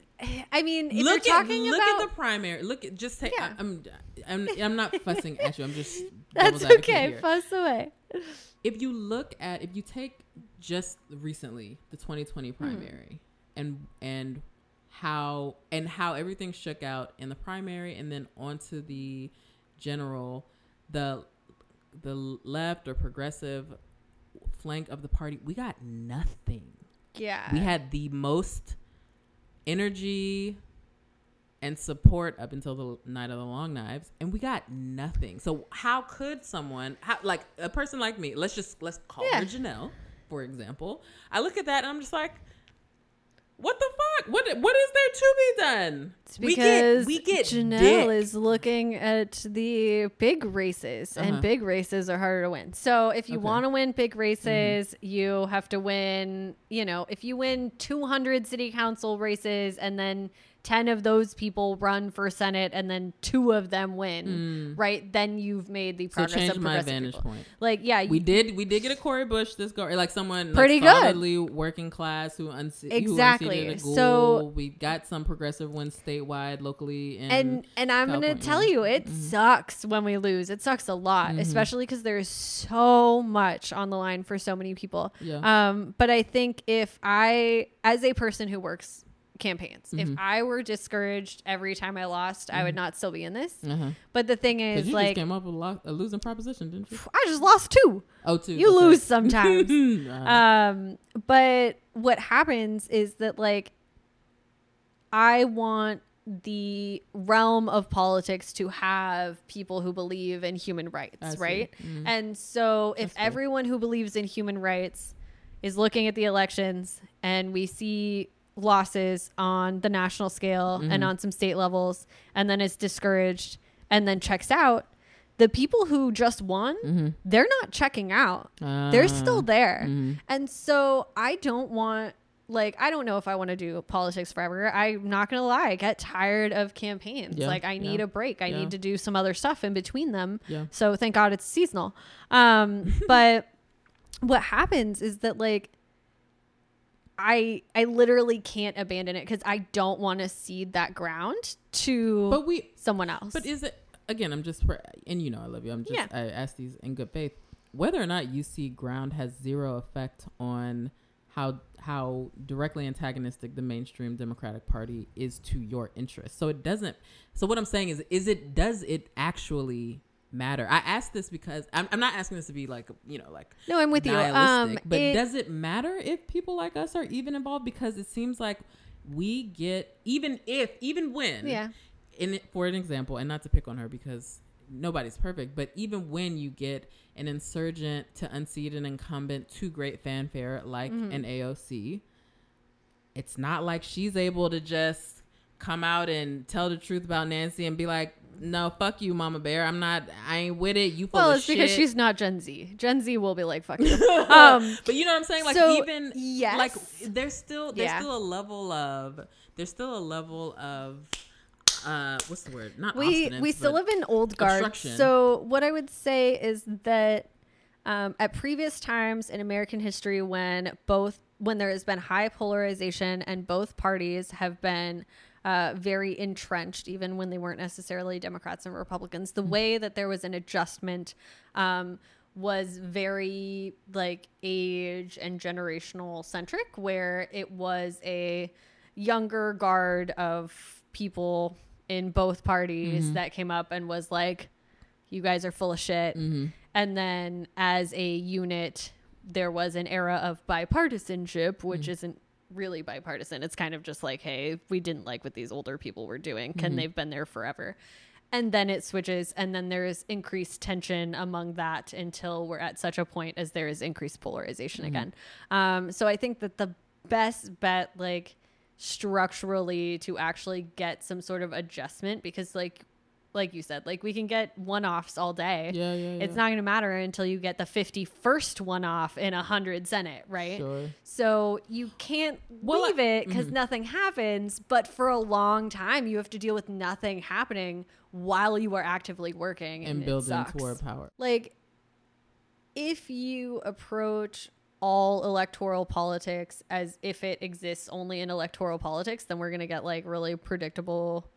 I mean, if look you're talking at, look about at the primary. Look at just take. Yeah. I, am I'm, I'm I'm not fussing at you. I'm just. That's okay. Here. Fuss away. If you look at if you take just recently the 2020 hmm. primary mm. and and how and how everything shook out in the primary and then onto the general, the the left or progressive flank of the party, we got nothing. Yeah. We had the most energy and support up until the night of the long knives and we got nothing. So how could someone how, like a person like me, let's just let's call yeah. her Janelle, for example. I look at that and I'm just like what the fuck? What what is there to be done? It's because we get, we get Janelle dick. is looking at the big races, uh-huh. and big races are harder to win. So if you okay. want to win big races, mm-hmm. you have to win. You know, if you win 200 city council races and then 10 of those people run for senate and then two of them win mm. right then you've made the progress so change my vantage people. point like yeah we did we did get a Cori Bush this go like someone pretty like, good working class who, unse- exactly who so we got some progressive wins statewide locally and and i'm California. gonna tell you it mm-hmm. sucks when we lose it sucks a lot mm-hmm. especially because there's so much on the line for so many people yeah. um but i think if i as a person who works campaigns. Mm-hmm. If I were discouraged every time I lost, mm-hmm. I would mm-hmm. not still be in this. Uh-huh. But the thing is, you like, came up with a, lo- a, losing proposition, didn't you? I just lost two. Oh, two. You lose sometimes. uh-huh. Um, but what happens is that like, I want the realm of politics to have people who believe in human rights, right? Mm-hmm. And so, if everyone who believes in human rights is looking at the elections and we see losses on the national scale mm-hmm. and on some state levels and then is discouraged and then checks out the people who just won mm-hmm. they're not checking out. Uh, they're still there. Mm-hmm. and so i don't want like i don't know if i want to do politics forever. I'm not gonna lie i get tired of campaigns. Yeah, like i need yeah, a break. I yeah. need to do some other stuff in between them. So thank god it's seasonal. Um, but what happens is that like I I literally can't abandon it because I don't want to cede that ground to but we someone else. But is it again? I'm just and you know I love you. I'm just yeah. I ask these in good faith. Whether or not you see ground has zero effect on how how directly antagonistic the mainstream Democratic Party is to your interests. So it doesn't. So what I'm saying is, is it does it actually matter? I ask this because I'm, I'm not asking this to be like you know like no, I'm with you. Um, but it, does it matter if people like us are even involved? Because it seems like we get even if even when yeah. In for an example, and not to pick on her because nobody's perfect, but even when you get an insurgent to unseat an incumbent to great fanfare like mm-hmm. an AOC, it's not like she's able to just come out and tell the truth about Nancy and be like, no, fuck you, Mama Bear. I'm not. I ain't with it. You full well, it's because she's not Gen Z. Gen Z will be like, fuck you. Um, but you know what I'm saying? Like so, even yes, like there's still there's yeah. still a level of there's still a level of uh, what's the word? Not we we still live in old guard. So what I would say is that um, at previous times in American history, when both when there has been high polarization and both parties have been uh, very entrenched, even when they weren't necessarily Democrats and Republicans, the way that there was an adjustment. Um, was very like age and generational centric where it was a younger guard of people in both parties that came up and was like you guys are full of shit. And then as a unit there was an era of bipartisanship which isn't really bipartisan. It's kind of just like hey we didn't like what these older people were doing. And they've been there forever? And then it switches and then there's increased tension among that until we're at such a point as there is increased polarization again. Um, so i think that the best bet like structurally to actually get some sort of adjustment because like like you said like we can get one-offs all day Yeah, yeah, yeah. it's not going to matter until you get the 51st one off in a 100 senate right Sure. so you can't Well, leave it because mm-hmm. nothing happens. But for a long time, you have to deal with nothing happening while you are actively working and, and building toward power. Like, if you approach all electoral politics as if it exists only in electoral politics, then we're gonna get like really predictable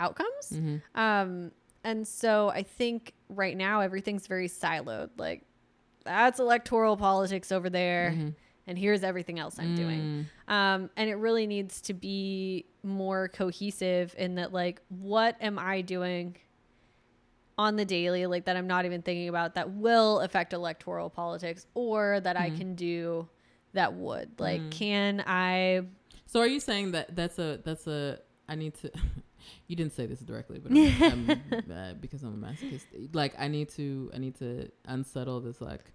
outcomes. Mm-hmm. Um, and so I think right now everything's very siloed. Like, that's electoral politics over there, Mm-hmm. and here's everything else I'm Mm. doing. Um, and it really needs to be more cohesive in that, like, what am I doing on the daily, like that I'm not even thinking about that will affect electoral politics, or that I can do that would. Like, can I? So are you saying that that's a that's a I need to you didn't say this directly, but I'm, I'm, uh, because I'm a masochist, like I need to I need to unsettle this like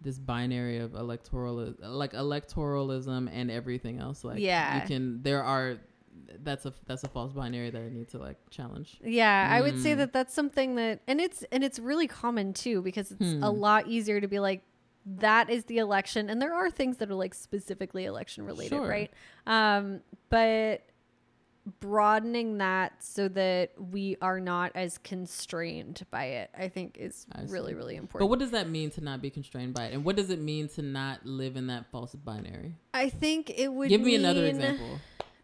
this binary of electoral like electoralism and everything else. Like Yeah. you can there are that's a that's a false binary that I need to like challenge. Yeah, I would say Mm. that that's something that, and it's and it's really common too because it's Hmm. a lot easier to be like, that is the election, and there are things that are like specifically election related, Sure. right? Um, but broadening that so that we are not as constrained by it, I think is I see. really important. But what does that mean to not be constrained by it? And what does it mean to not live in that false binary? I think it would Give me another example.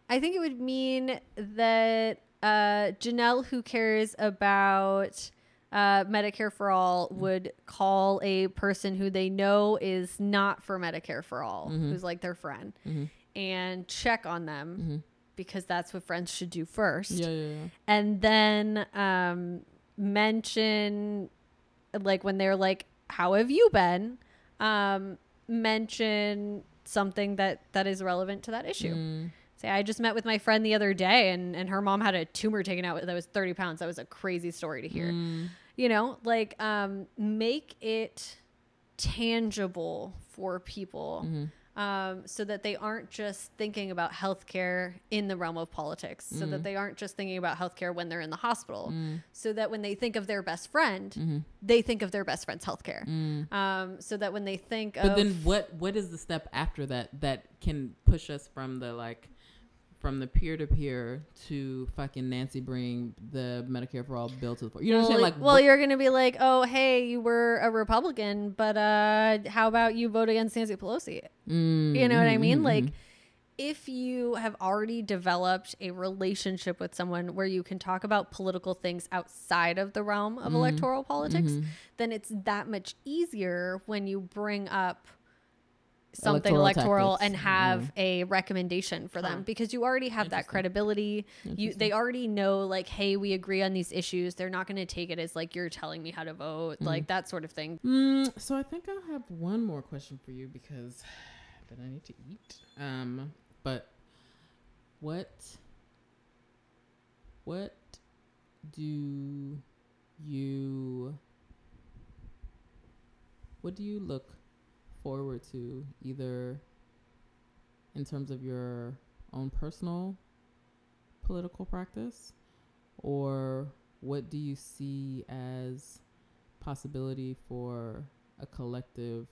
I think it would mean that uh, Janelle, who cares about uh, Medicare for all, Mm-hmm. would call a person who they know is not for Medicare for all, Mm-hmm. who's like their friend, and check on them Mm-hmm. Because that's what friends should do first. Yeah, yeah, yeah. And then um, mention, like, when they're like, How have you been? Um, mention something that that is relevant to that issue. Mm. Say, I just met with my friend the other day and, and her mom had a tumor taken out that was 30 pounds. That was a crazy story to hear. Mm. You know, like um, make it tangible for people Mm-hmm. Um, so that they aren't just thinking about healthcare in the realm of politics, so Mm. that they aren't just thinking about healthcare when they're in the hospital, Mm. so that when they think of their best friend, Mm-hmm. they think of their best friend's healthcare. Um, so that when they think Mm. But of. then what what is the step after that that can push us from the like from the peer to peer to fucking Nancy bring the Medicare for all bill to the floor? You know what I'm well, saying? Like well, what- you're gonna be like, oh, hey, you were a Republican, but uh, how about you vote against Nancy Pelosi? Mm, You know what I mean? mhm, Like, if you have already developed a relationship with someone where you can talk about political things outside of the realm Mm-hmm. of electoral politics, then it's that much easier when you bring up something Electoral electoral, and have a recommendation for them Huh. because you already have that credibility. You they already know like hey we agree on these issues. They're not going to take it as like you're telling me how to vote like that sort of thing. Mm, so I think I'll have one more question for you because then I need to eat. Um, but what what do you what do you look forward to either in terms of your own personal political practice or what do you see as possibility for a collective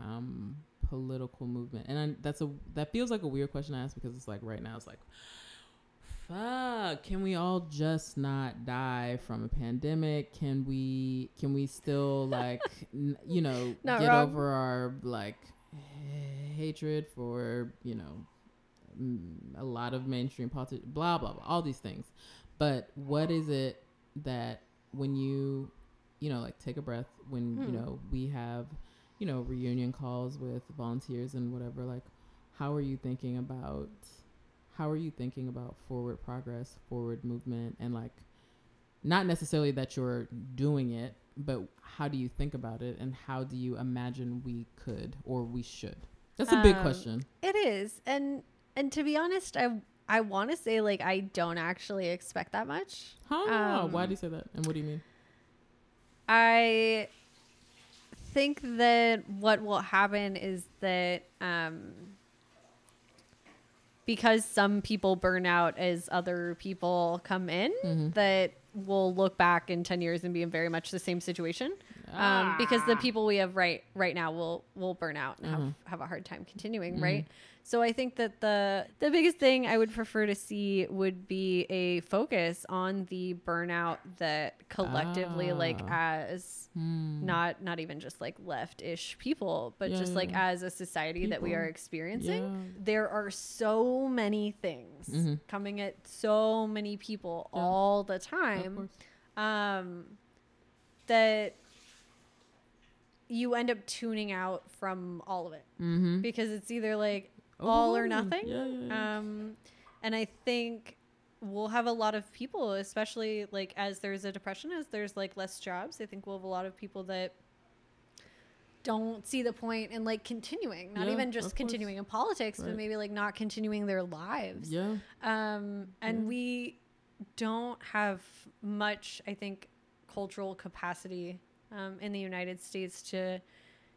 um, political movement? And I, that's a that feels like a weird question to ask because it's like right now it's like, fuck, can we all just not die from a pandemic? Can we can we still like n- you know Not get wrong. over our like h- hatred for you know mm, a lot of mainstream politics, blah blah blah, all these things. But what is it that when you you know like take a breath when you Hmm. know we have you know reunion calls with volunteers and whatever like how are you thinking about how are you thinking about forward progress forward movement and like not necessarily that you're doing it but how do you think about it and how do you imagine we could or we should? That's a big Um, question. It is, and and to be honest, I I want to say like I don't actually expect that much. huh? Why um, do you say that and what do you mean? I think that what will happen is that um, because some people burn out as other people come in, mm-hmm. that we'll look back in 10 years and be in very much the same situation um, because the Ah. people we have right right now will will burn out and Mhm. have, have a hard time continuing Mhm. right so i think that the the biggest thing i would prefer to see would be a focus on the burnout that collectively like Ah. as Hmm. not not even just like left-ish people but Yeah, just like as a society that we are experiencing yeah. there are so many things Mhm. coming at so many people Yeah. all the time um, that you end up tuning out from all of it Mm-hmm. because it's either like all or nothing. Yeah, yeah, yeah. um, and I think we'll have a lot of people, especially like as there's a depression, as there's like less jobs. I think we'll have a lot of people that don't see the point in like continuing, not even just continuing in politics, but maybe like not continuing their lives yeah. um, and we don't have much i think cultural capacity um, in the united states to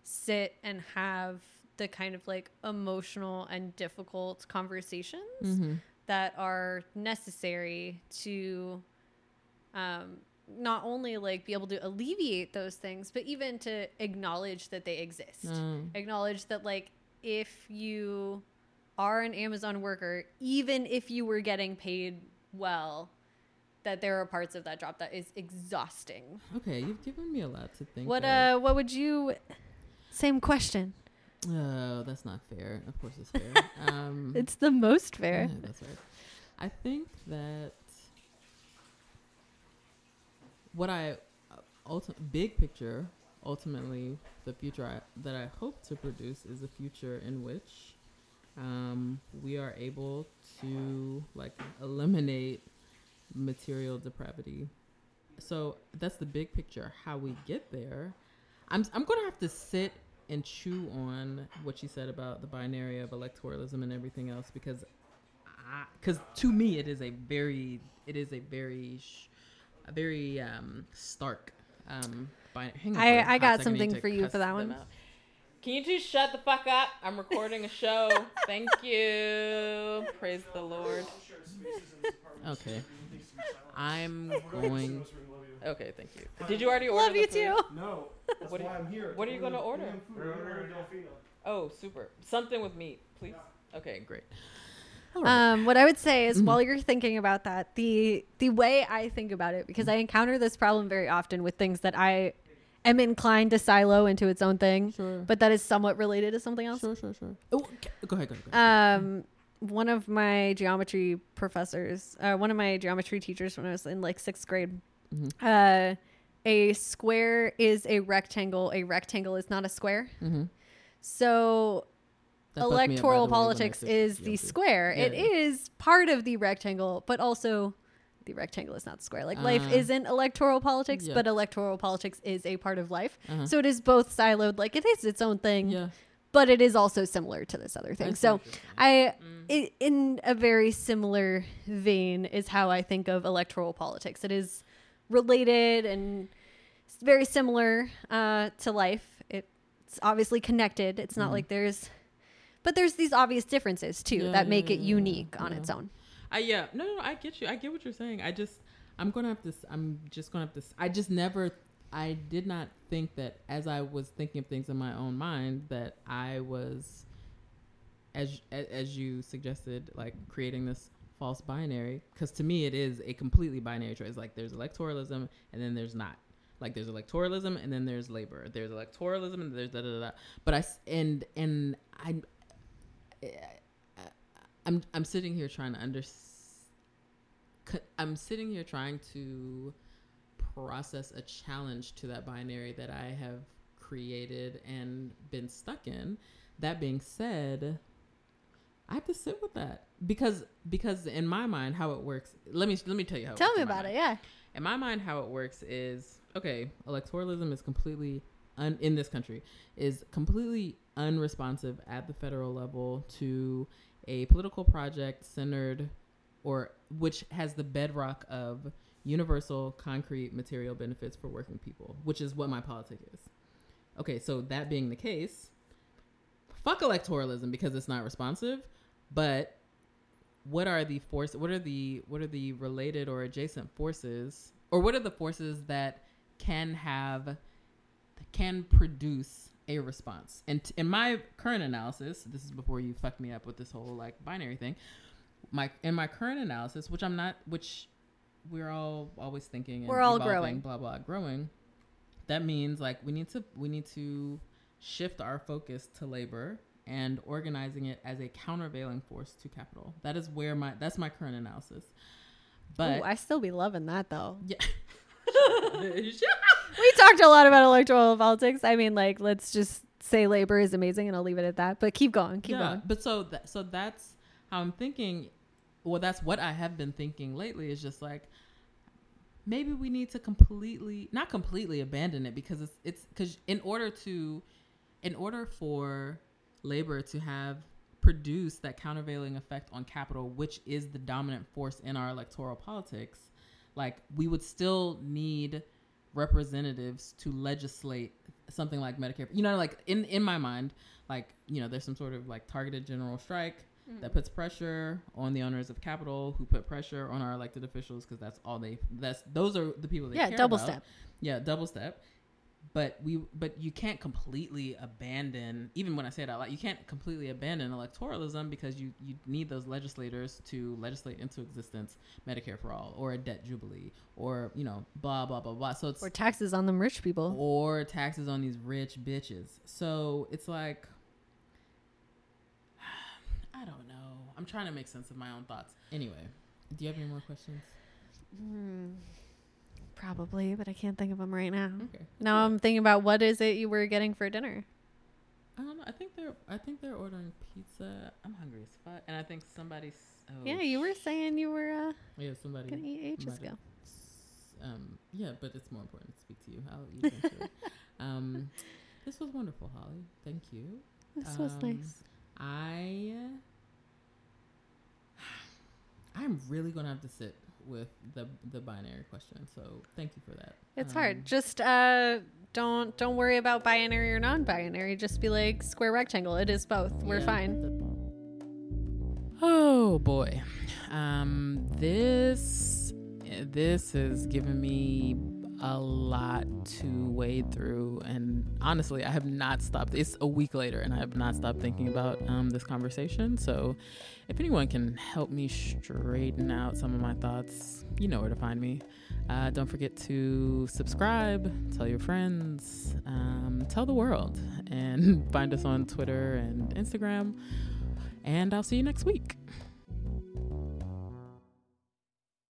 sit and have the kind of like emotional and difficult conversations Mm-hmm. that are necessary to um, not only like be able to alleviate those things but even to acknowledge that they exist Mm. acknowledge that like if you are an Amazon worker, even if you were getting paid well, that there are parts of that job that is exhausting. Okay, you've given me a lot to think. What of. uh what would you same question. Oh, that's not fair. Of course, it's fair. um, It's the most fair. yeah, that's right. I think that what I ulti- big picture ultimately the future I, that I hope to produce is a future in which um, we are able to like eliminate material depravity. So that's the big picture. How we get there, I'm I'm gonna have to sit and chew on what you said about the binary of electoralism and everything else because, because to me it is a very it is a very a very um stark um. Bin- hang on I- for a I hot got second, something need to for you for that one. out. Can you two shut the fuck up? I'm recording a show. Thank you. Praise the Lord. Okay. I'm going. Okay, thank you. Did you already order? Love the you food? too. No, that's What are why I'm here. what are you gonna order? We're ordering Delfino. Oh, super. Something with meat, please. Okay, great. Um, what I would say is Mhm. while you're thinking about that, the the way I think about it, because I encounter this problem very often with things that I am inclined to silo into its own thing, Sure. but that is somewhat related to something else. sure, sure, sure. Oh, okay. go ahead, go ahead. Go ahead. Um, one of my geometry professors, uh, one of my geometry teachers when I was in like sixth grade, Mhm. uh, a square is a rectangle. A rectangle is not a square. mm-hmm. So That me up, electoral way, politics is the square. Yeah, It yeah. is part of the rectangle, but also the rectangle is not the square. Like life Uh, isn't electoral politics, yeah. but electoral politics is a part of life. Uh-huh. So it is both siloed, like it is its own thing, yeah. But it is also similar to this other thing. So what you're saying. I, Mm. i in a very similar vein, is how I think of electoral politics. It is related and very similar uh, to life. It's obviously connected. It's not Mhm. like there's, but there's these obvious differences too Yeah, that make yeah, it yeah, unique on its own. I yeah no, no no I get you I get what you're saying I just I'm gonna have to I'm just gonna have to I just never I did not think that as I was thinking of things in my own mind that I was as as you suggested like creating this false binary because to me it is a completely binary choice. Like there's electoralism and then there's not. Like there's electoralism and then there's labor. There's electoralism and there's da da da. But I and and I, I'm I'm sitting here trying to under. I'm sitting here trying to process a challenge to that binary that I have created and been stuck in. That being said, I have to sit with that because because in my mind how it works. Let me let me tell you how. it Tell me about mind. it. Yeah. In my mind, how it works is okay. Electoralism is completely un, in this country is completely unresponsive at the federal level to a political project centered or which has the bedrock of universal concrete material benefits for working people, which is what my politic is. Okay, so that being the case, fuck electoralism because it's not responsive, but what are the force what are the what are the related or adjacent forces or what are the forces that can have can produce a response and t- in my current analysis this is before you fuck me up with this whole like binary thing my in my current analysis which i'm not which we're all always thinking and We're all evolving, growing. blah blah growing that means like we need to we need to shift our focus to labor and organizing it as a countervailing force to capital that is where my that's my current analysis but Ooh, I still be loving that though. yeah We talked a lot about electoral politics. I mean, like, let's just say labor is amazing, and I'll leave it at that. But keep going, keep yeah, going. but so that so that's how I'm thinking. Well, that's what I have been thinking lately. Is just like maybe we need to completely, not completely abandon it because it's it's because in order to, in order for labor to have produced that countervailing effect on capital, which is the dominant force in our electoral politics, like we would still need representatives to legislate something like Medicare. You know, like in in my mind, like you know, there's some sort of like targeted general strike Mm. that puts pressure on the owners of capital, who put pressure on our elected officials because that's all they. That's those are the people they Yeah, double about. step. Yeah, double step. But we, but you can't completely abandon. Even when I say it out loud, you can't completely abandon electoralism because you you need those legislators to legislate into existence Medicare for all or a debt jubilee or you know blah blah blah blah. So it's Or taxes on them rich people. or taxes on these rich bitches. So it's like I don't know. I'm trying to make sense of my own thoughts. Anyway, do you have any more questions? Hmm. Probably, but I can't think of them right now. Okay. Now I'm thinking about what is it you were getting for dinner? I don't know. I think they're I think they're ordering pizza. I'm hungry as fuck, and I think somebody's. Oh, yeah, you were saying you were uh, yeah somebody. gonna eat ages ago. Um, yeah, but it's more important to speak to you. I'll eat eventually. um, this was wonderful, Holly. Thank you. This was Um, nice. I I'm really gonna have to sit with the the binary question. So thank you for that. It's Um, hard. Just uh, don't don't worry about binary or non-binary. Just be like square rectangle. It is both. We're Yeah. fine. Oh boy, um, this this is giving me a lot to wade through, and honestly, I have not stopped. It's a week later, and I have not stopped thinking about um, this conversation. So, if anyone can help me straighten out some of my thoughts, you know where to find me. Uh, don't forget to subscribe, tell your friends, um, tell the world, and find us on Twitter and Instagram. And I'll see you next week.